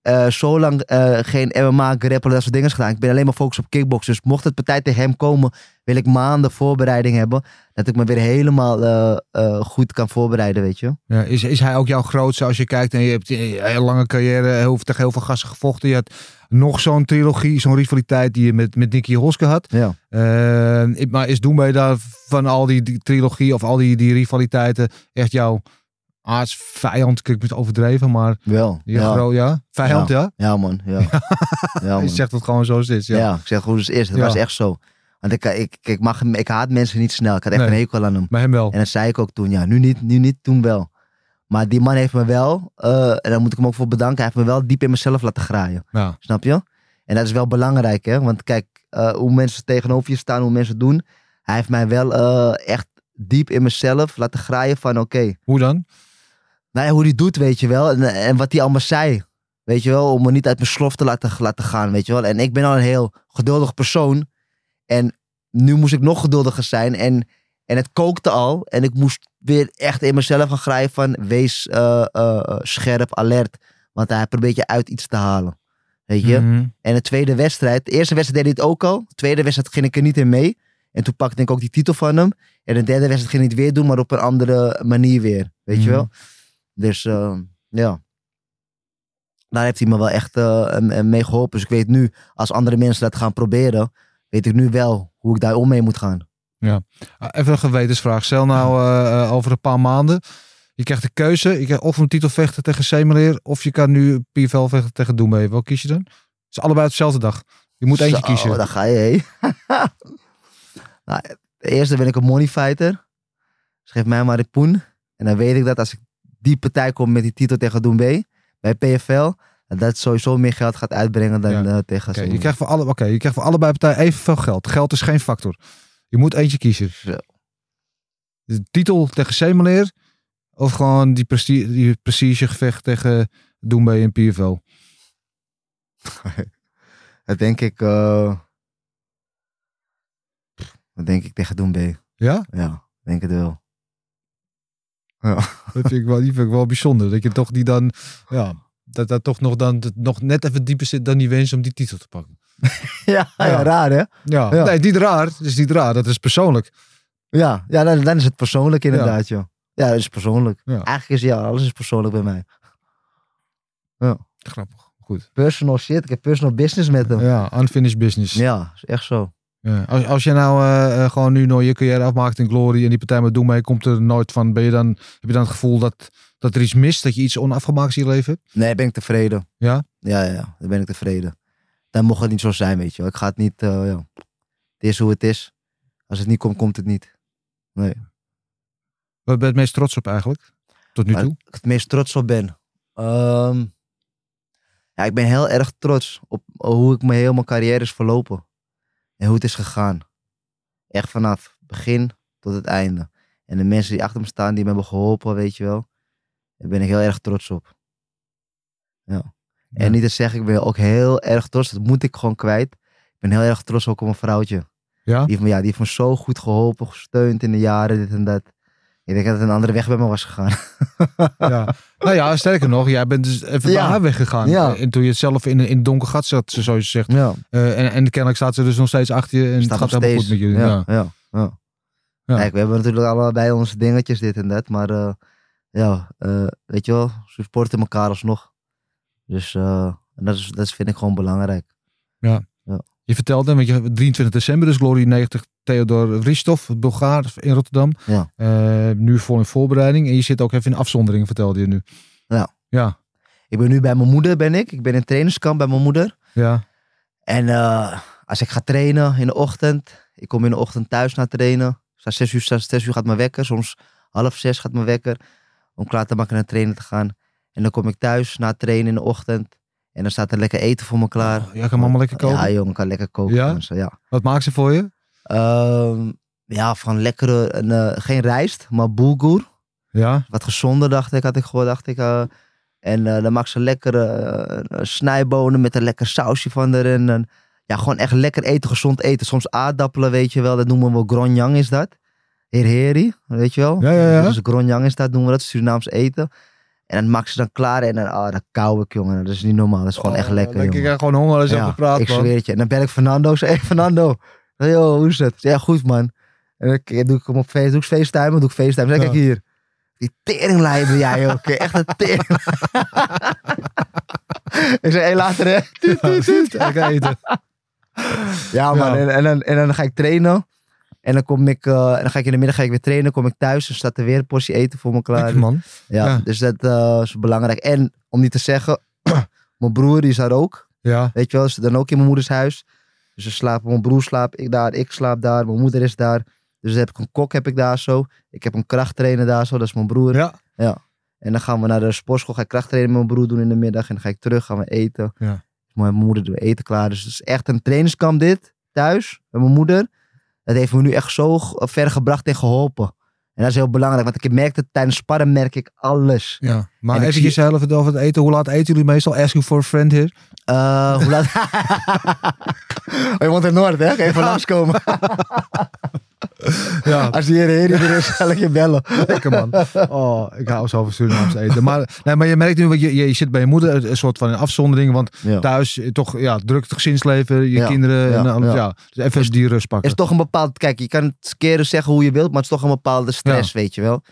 eh, zo lang eh, geen MMA, grappelen, dat soort dingen gedaan. Ik ben alleen maar gefocust op kickboksen. Dus mocht het partij tegen hem komen, wil ik maanden voorbereiding hebben. Dat ik me weer helemaal eh, goed kan voorbereiden, weet je. Ja, is, is hij ook jouw grootste als je kijkt en je hebt een hele lange carrière heel, tegen heel veel gasten gevochten. Je had nog zo'n trilogie, zo'n rivaliteit die je met, met Nicky Hoske had. Ja. Maar is Doembe daar van al die, die trilogie of al die, die rivaliteiten echt jouw aardsvijand? Kijk, het overdreven, maar Wel. je ja. gro- ja? Vijand, ja? ja, man. Ja, [laughs] ja Je man. zegt het gewoon zoals het is. Ja. Ja. ik zeg hoe het is. Het Ja. was echt zo. Want ik, ik, ik, mag, hem- ik haat mensen niet snel. Ik had echt Nee. een hekel aan hem. Maar hem wel. En dat zei ik ook toen. Ja, nu niet, nu niet, toen wel. Maar die man heeft me wel, eh, en daar moet ik hem ook voor bedanken, hij heeft me wel diep in mezelf laten graaien. Ja. Snap je? En dat is wel belangrijk, hè? Want kijk, eh, hoe mensen tegenover je staan, hoe mensen doen. Hij heeft mij wel eh, echt diep in mezelf laten graaien van oké. Hoe dan? Nou ja, hoe hij doet, weet je wel. En, en wat hij allemaal zei. Weet je wel, om me niet uit mijn slof te laten, laten gaan, weet je wel. En ik ben al een heel geduldig persoon. En nu moest ik nog geduldiger zijn. En, en het kookte al. En ik moest weer echt in mezelf gaan graaien van... Wees eh, eh, scherp, alert. Want hij probeert je uit iets te halen. Weet je? Mhm. En de tweede wedstrijd, de eerste wedstrijd deed hij het ook al. De tweede wedstrijd ging ik er niet in mee. En toen pakte ik ook die titel van hem. En de derde wedstrijd ging hij het weer doen, maar op een andere manier weer. Weet je Mhm. wel? Dus eh, ja. Daar heeft hij me wel echt eh, mee geholpen. Dus ik weet nu, als andere mensen dat gaan proberen, weet ik nu wel hoe ik daar om mee moet gaan. Ah, Even een gewetensvraag. Stel nou eh, eh, over een paar maanden. Je krijgt de keuze. Je krijgt of een titel vechten tegen Semeleer. Of je kan nu PFL vechten tegen Doembe. Wat kies je dan? Het is allebei op dezelfde dag. Je moet eentje Zo, kiezen. daar ga je heen. [laughs] nou, de eerste ben ik een money fighter. Dus geef mij maar de poen. En dan weet ik dat als ik die partij kom met die titel tegen Doembe bij PFL, dat dat sowieso meer geld gaat uitbrengen dan Ja. eh, tegen Semel. je, krijgt voor alle, oké, je krijgt voor allebei partijen evenveel geld. Geld is geen factor. Je moet eentje kiezen. Zo. De titel tegen Semeleer. Of gewoon die, presti die prestigegevecht tegen Doembe en PFL. [laughs] Dat denk ik. eh, Dat denk ik tegen Doembe. Ja? Ja, denk het wel. [laughs] Dat vind ik wel, die vind ik wel bijzonder. Dat je toch die dan, ja, dat dat toch nog, dan, dat nog net even dieper zit dan die wens om die titel te pakken. [laughs] ja, ja, Ja. raar hè? Ja, Ja. nee, niet raar. Het is niet raar. Dat is persoonlijk. Ja, ja dan, dan is het persoonlijk inderdaad, joh. Ja, dat is persoonlijk. Ja. Eigenlijk is ja, alles is persoonlijk bij mij. Grappig. Goed. Personal shit, ik heb personal business met hem. Ja, unfinished business. Ja, is echt zo. Ja. Als, als je nou eh, eh, gewoon nu nog je carrière afmaakt in Glory en die partij met Doen mee, komt er nooit van, ben je dan, heb je dan het gevoel dat, dat er iets mist, dat je iets onafgemaakt in je leven hebt? Nee, ben ik tevreden. Ja? Ja, ja, ja, dan ben ik tevreden. Dan mocht het niet zo zijn, weet je wel. Ik ga het niet, eh, ja. Het is hoe het is. Als het niet komt, komt het niet. Nee. Waar ben je het meest trots op eigenlijk? Tot nu Waar toe? ik het meest trots op ben. Ehm, ja, ik ben heel erg trots op hoe ik mijn heel mijn carrière is verlopen. En hoe het is gegaan. Echt vanaf begin tot het einde. En de mensen die achter me staan, die me hebben geholpen, weet je wel. Daar ben ik heel erg trots op. Ja. Ja. En niet te zeggen, ik ben ook heel erg trots. Dat moet ik gewoon kwijt. Ik ben heel erg trots ook op mijn vrouwtje. Ja? Die heeft me, ja, die heeft me zo goed geholpen, gesteund in de jaren, dit en dat. Ik denk dat het een andere weg bij me was gegaan. ja. Nou ja, sterker nog, jij bent dus even Ja. bij haar weggegaan. Ja. En toen je het zelf in, in het donker gat zat, zoals je zegt. Ja. Eh, en, en kennelijk staat ze dus nog steeds achter je en Staat het gaat helemaal goed met je. Ja. Ja, ja, ja. Ja. Kijk, we hebben natuurlijk allebei onze dingetjes, dit en dat. Maar eh, ja, eh, weet je wel, ze supporten elkaar alsnog. Dus eh, dat, is, dat vind ik gewoon belangrijk. Je vertelde, want je 23 december, dus Glory 90, Theodor Ristov, Bulgaar in Rotterdam. Ja. Eh, nu vol in voorbereiding. En je zit ook even in afzondering, vertelde je nu. Ja. Ja. Ik ben nu bij mijn moeder, ben ik. Ik ben in trainerskamp bij mijn moeder. Ja. En eh, als ik ga trainen in de ochtend, ik kom in de ochtend thuis na trainen. Sta zes uur, zes, zes uur gaat mijn wekker, soms half zes gaat mijn wekker. Om klaar te maken naar trainen te gaan. En dan kom ik thuis na trainen in de ochtend. En dan staat er lekker eten voor me klaar. Oh, jij kan mama lekker koken? Ja, jongen, kan lekker koken. Ja? ja. Wat maakt ze voor je? Ehm, ja, van lekkere, een, eh, geen rijst, maar bulgur. Ja. Wat gezonder, dacht ik, had ik gehoord, dacht ik. eh. en eh, dan maakt ze lekkere snijbonen met een lekker sausje van erin. En, ja, gewoon echt lekker eten, gezond eten. Soms aardappelen, weet je wel. Dat noemen we gronjang is dat. Heer Heri, weet je wel. Ja, ja, ja. Dus gronjang is dat, noemen we dat, Surinaams eten. En dan maak ze dan klaar en dan, ah, dan kauw ik, jongen. Dat is niet normaal. Dat is gewoon echt lekker, Oh, Ik krijg gewoon honger als je Ja, praat, ik man. zweer het je. En dan bel ik Fernando. [laughs] Zeg, hey Fernando. Yo, hoe is het? Ja, goed man. En dan doe ik hem op face, doe ik FaceTime, doe ik FaceTime. Zeg ik Ja. hier. Die teringlijm ben jij ook. hè. Echt een tering. ik zeg, hé, later hè. Eten. [laughs] Ja man. En, en, dan, en dan ga ik trainen. En dan kom ik, eh, en dan ga ik in de middag ga ik weer trainen. kom ik thuis, dan staat er weer een portie eten voor me klaar. Lekker, man. Ja, Ja. dus dat eh, is belangrijk. En om niet te zeggen, [clears throat] mijn broer die is daar ook. Ja. Weet je wel, ze dan ook in mijn moeders huis. Dus ze slapen, mijn broer slaapt, ik daar, ik slaap daar, mijn moeder is daar. Dus heb ik een kok heb ik daar zo. Ik heb een krachttrainer daar zo, dat is mijn broer. Ja. En dan gaan we naar de sportschool, ga ik krachttrainen met mijn broer doen in de middag. En dan ga ik terug, gaan we eten. Ja. Mijn moeder doet eten klaar. Dus het is echt een trainingskamp dit, thuis, met mijn moeder. Dat heeft me nu echt zo ver gebracht en geholpen. En dat is heel belangrijk, want ik merk het tijdens sparren merk ik alles. Ja. Maar En ik eventjes zie- zelf het over het eten. Hoe laat eten jullie meestal? Ask you for a friend here. Eh, hoe laat? [laughs] oh, je woont in Noord, hè? Ga even langskomen. [laughs] Ja, [laughs] Als die hier hier er is, zal ik je bellen. lekker man. Oh, ik hou zo van Surinaams eten. Maar, nee, maar je merkt nu, want je, je zit bij je moeder, een soort van een afzondering. Want Ja. thuis eh, toch, ja, druk het gezinsleven, je Ja, kinderen. en ja. Dus even die rust pakken. is toch een bepaald... Kijk, je kan het keren zeggen hoe je wilt, maar het is toch een bepaalde stress, weet je wel.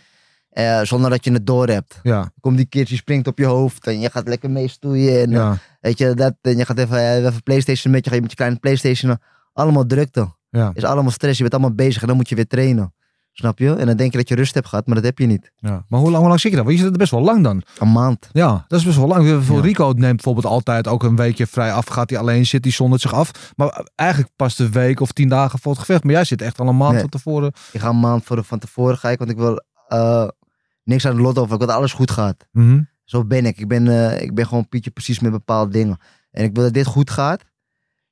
Eh, zonder dat je het door hebt. Ja, die keertje, springt op je hoofd en je gaat lekker meestoeien. En, ja, Weet je, dat, en je gaat even, eh, even Playstation met je, ga je met je kleine Playstation. Allemaal drukte. Ja, Is allemaal stress, je bent allemaal bezig en dan moet je weer trainen. Snap je? En dan denk je dat je rust hebt gehad, maar dat heb je niet. ja. Maar hoe lang, hoe lang zit je dan? Want je zit er best wel lang dan. Een maand. Ja, dat is best wel lang. Voor Ja. Rico neemt bijvoorbeeld altijd ook een weekje vrij af. Gaat hij alleen, zit hij zondert zich af. Maar eigenlijk pas een week of tien dagen voor het gevecht. Maar jij zit echt al een maand Nee. van tevoren. Ik ga een maand voor, van tevoren kijken, want ik wil eh, niks aan de lot over. Ik wil dat alles goed gaat. Mhm. Zo ben ik. Ik ben, eh, ik ben gewoon Pietje precies met bepaalde dingen. En ik wil dat dit goed gaat.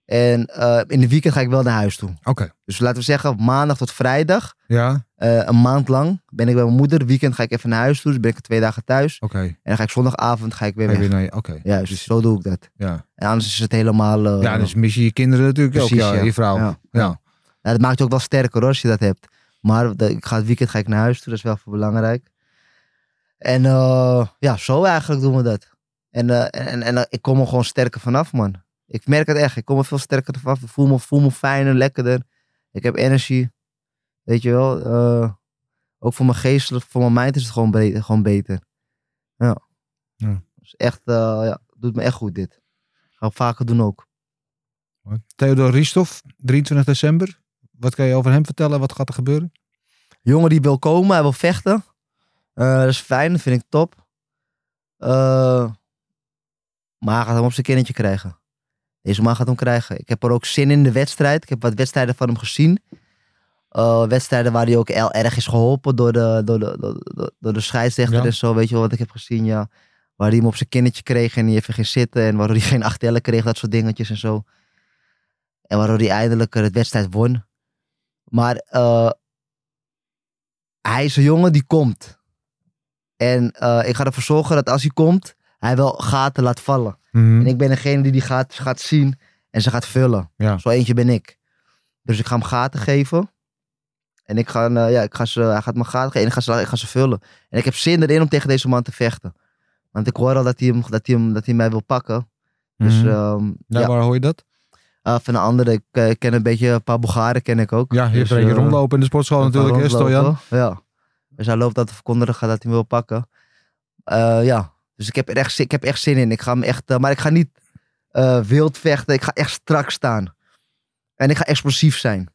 En eh, in de weekend ga ik wel naar huis toe. Oké, Dus laten we zeggen, maandag tot vrijdag, ja, eh, een maand lang, ben ik bij mijn moeder. Weekend ga ik even naar huis toe, dus ben ik twee dagen thuis. oké. En dan ga ik zondagavond ga ik weer weg. Oké, Juist, Dus- zo doe ik dat. ja. En anders is het helemaal... eh, Ja, dus mis je je kinderen natuurlijk Precies, ook. Ja, ja. je vrouw. Ja. Ja. Ja, dat maakt je ook wel sterker hoor, als je dat hebt. Maar de- ik ga het weekend ga ik naar huis toe, dat is wel veel belangrijk. En ja, zo eigenlijk doen we dat. En, en, en, eh, ik kom er gewoon sterker vanaf, man. Ik merk het echt. Ik kom er veel sterker vanaf. Ik voel me, voel me fijner, lekkerder. Ik heb energie. Weet je wel. eh, ook voor mijn geest, voor mijn mind is het gewoon, bre- gewoon beter. Ja. Ja. Dus echt, eh, ja, doet me echt goed dit. Ga ik vaker doen ook. Theodor Ristov, 23 december. Wat kan je over hem vertellen? Wat gaat er gebeuren? jongen die wil komen, hij wil vechten. Eh, dat is fijn, dat vind ik top. Maar hij gaat hem op zijn kindertje krijgen. Deze man gaat hem krijgen. Ik heb er ook zin in de wedstrijd. Ik heb wat wedstrijden van hem gezien. Eh, wedstrijden waar hij ook el- erg is geholpen door de, door de, door, de scheidsrechter Ja. en zo. Weet je wel wat ik heb gezien, ja. Waar hij hem op zijn kindertje kreeg en hij even ging zitten. En waardoor hij [laughs] geen acht tellen kreeg, dat soort dingetjes en zo. En waardoor hij eindelijk de wedstrijd won. Maar eh, hij is een jongen die komt. En eh, ik ga ervoor zorgen dat als hij komt, hij wel gaten laat vallen. Mhm. En ik ben degene die die gaat, gaat zien en ze gaat vullen. Ja. Zo eentje ben ik. Dus ik ga hem gaten geven. En ik ga, eh, ja, ik ga ze, hij gaat me gaten geven en ik ga, ze, ik ga ze vullen. En ik heb zin erin om tegen deze man te vechten. Want ik hoor al dat hij, hem, dat hij, hem, dat hij mij wil pakken. Dus Mhm. ehm, Ja, ja, waar hoor je dat? Ah, van een andere. Ik eh, ken een beetje een paar Bulgaren ken ik ook. Ja, je hebt Dus, eh, rondlopen in de sportschool natuurlijk. Stojan? Ja. Dus hij loopt dat te verkondigen dat hij wil pakken. Eh, ja, dus ik heb, er echt, ik heb echt zin in. Ik ga hem echt, eh, maar ik ga niet eh, wild vechten. Ik ga echt strak staan. En ik ga explosief zijn.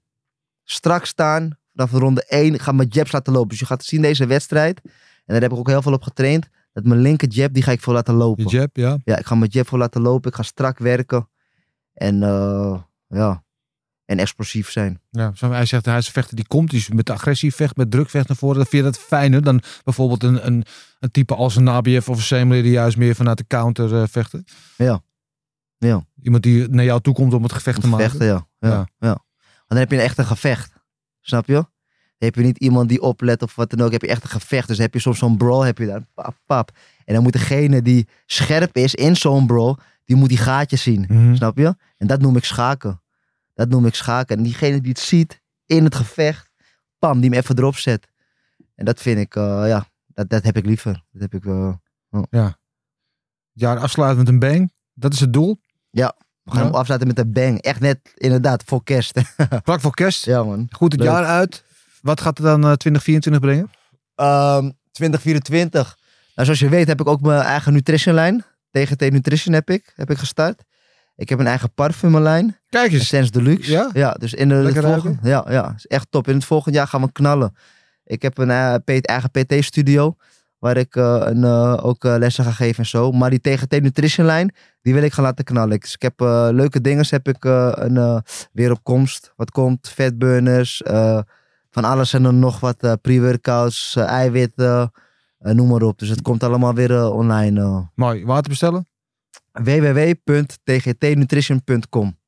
Strak staan. Vanaf ronde 1. Ik ga mijn jabs laten lopen. Dus je gaat zien deze wedstrijd. En daar heb ik ook heel veel op getraind. Dat mijn linker jab, die ga ik veel laten lopen. Je jab, ja. Ja, ik ga mijn jab voor laten lopen. Ik ga strak werken. En eh, ja, en explosief zijn. ja. Hij zegt, hij is een vechter die komt, die is met agressie vecht, met druk vecht naar voren. Dan vind je dat fijner dan bijvoorbeeld een, een, een type als een Nabiev of een Semler die juist meer vanuit de counter eh, vechten? Ja. Ja. Iemand die naar jou toe komt om het gevecht te Om te maken? vechten, ja. Ja, Ja. dan heb je echt een gevecht. Snap je? Dan heb je niet iemand die oplet of wat dan ook. heb je echt een gevecht. Dus heb je soms zo'n brawl, heb je daar pap, pap. En dan moet degene die scherp is in zo'n brawl, die moet die gaatjes zien. Mhm. Snap je? En dat noem ik schaken. Dat noem ik schaken. En diegene die het ziet in het gevecht, pam, die hem even erop zet. En dat vind ik, eh, ja, dat, dat heb ik liever. Dat heb ik, eh, jaar afsluiten met een bang. Dat is het doel. We gaan Ja. hem afsluiten met een bang. Echt net, inderdaad, voor kerst. [laughs] Vlak voor kerst. ja, man. Goed het Leuk. jaar uit. Wat gaat er dan eh, 2024 brengen? Ehm 2024. Nou, zoals je weet heb ik ook mijn eigen nutritionlijn. TGT Nutrition heb ik, heb ik gestart. Ik heb een eigen parfumenlijn. Kijk eens. Essence Deluxe. Ja? dus in de Lekker volgende, ja, ja, is echt top. In het volgende jaar gaan we knallen. Ik heb een P- eigen PT-studio. Waar ik eh, een, eh, ook lessen ga geven en zo. Maar die TGT Nutrition lijn, die wil ik gaan laten knallen. Dus ik heb leuke dingen. Heb ik een, weer op komst. Wat komt? Vetburners. van alles en dan nog wat. pre-workouts, eiwitten. noem maar op. Dus het komt allemaal weer online. Mooi. Water bestellen? www.tgtnutrition.com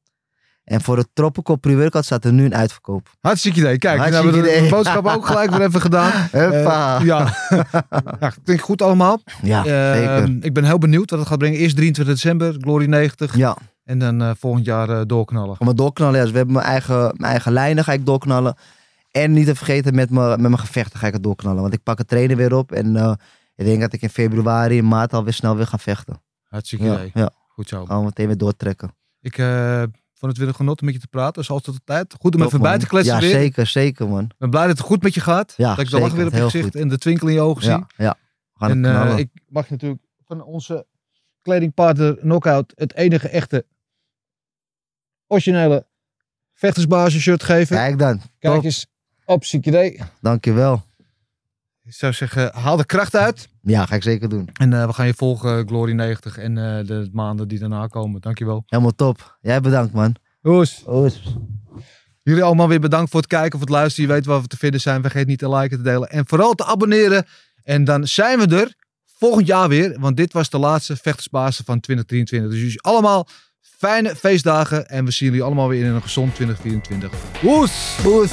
En voor de Tropical Pre-workout staat er nu een uitverkoop. Hartstikke idee. Kijk, nou Hartstikke we de idee. boodschap ook gelijk weer even gedaan. [laughs] Huppa. Eh, ja. ja, klinkt goed allemaal. ja, Eh, zeker. ik ben heel benieuwd wat het gaat brengen. Eerst 23 december, Glory 90. Ja, En dan eh, volgend jaar eh, doorknallen. gaan we doorknallen. Ja, dus we hebben mijn eigen, mijn eigen lijnen ga ik doorknallen. En niet te vergeten met mijn, met mijn gevechten ga ik het doorknallen. Want ik pak het trainen weer op. En ik denk dat ik in februari, in maart alweer snel weer ga vechten. Hartstikke idee. ja, Goed zo. gaan we meteen weer doortrekken. Ik eh, vond het weer een genot om met je te praten. Zoals tot de tijd. Goed om Top, even man. bij te kletsen Ja, weer. zeker, zeker man. Ik ben blij dat het goed met je gaat. Ja, dat ik de lach weer op je gezicht goed. en de twinkel in je ogen zie. Ja, gaan En eh, ik mag natuurlijk van onze kledingpartner Knockout het enige echte originele vechtersbasis shirt geven. Kijk dan. Kijk Top. eens op idee. Dankjewel. Ik zou zeggen, haal de kracht uit. Ja, ga ik zeker doen. En eh, we gaan je volgen, Glory 90 en eh, de maanden die daarna komen. Dankjewel. Helemaal top. Jij bedankt man. Oes. Oes. Jullie allemaal weer bedankt voor het kijken of het luisteren. Je weet waar we te vinden zijn. Vergeet niet te liken, te delen en vooral te abonneren. En dan zijn we er volgend jaar weer. Want dit was de laatste vechtersbasis van 2023. Dus jullie allemaal fijne feestdagen. En we zien jullie allemaal weer in een gezond 2024. Oes! Oes.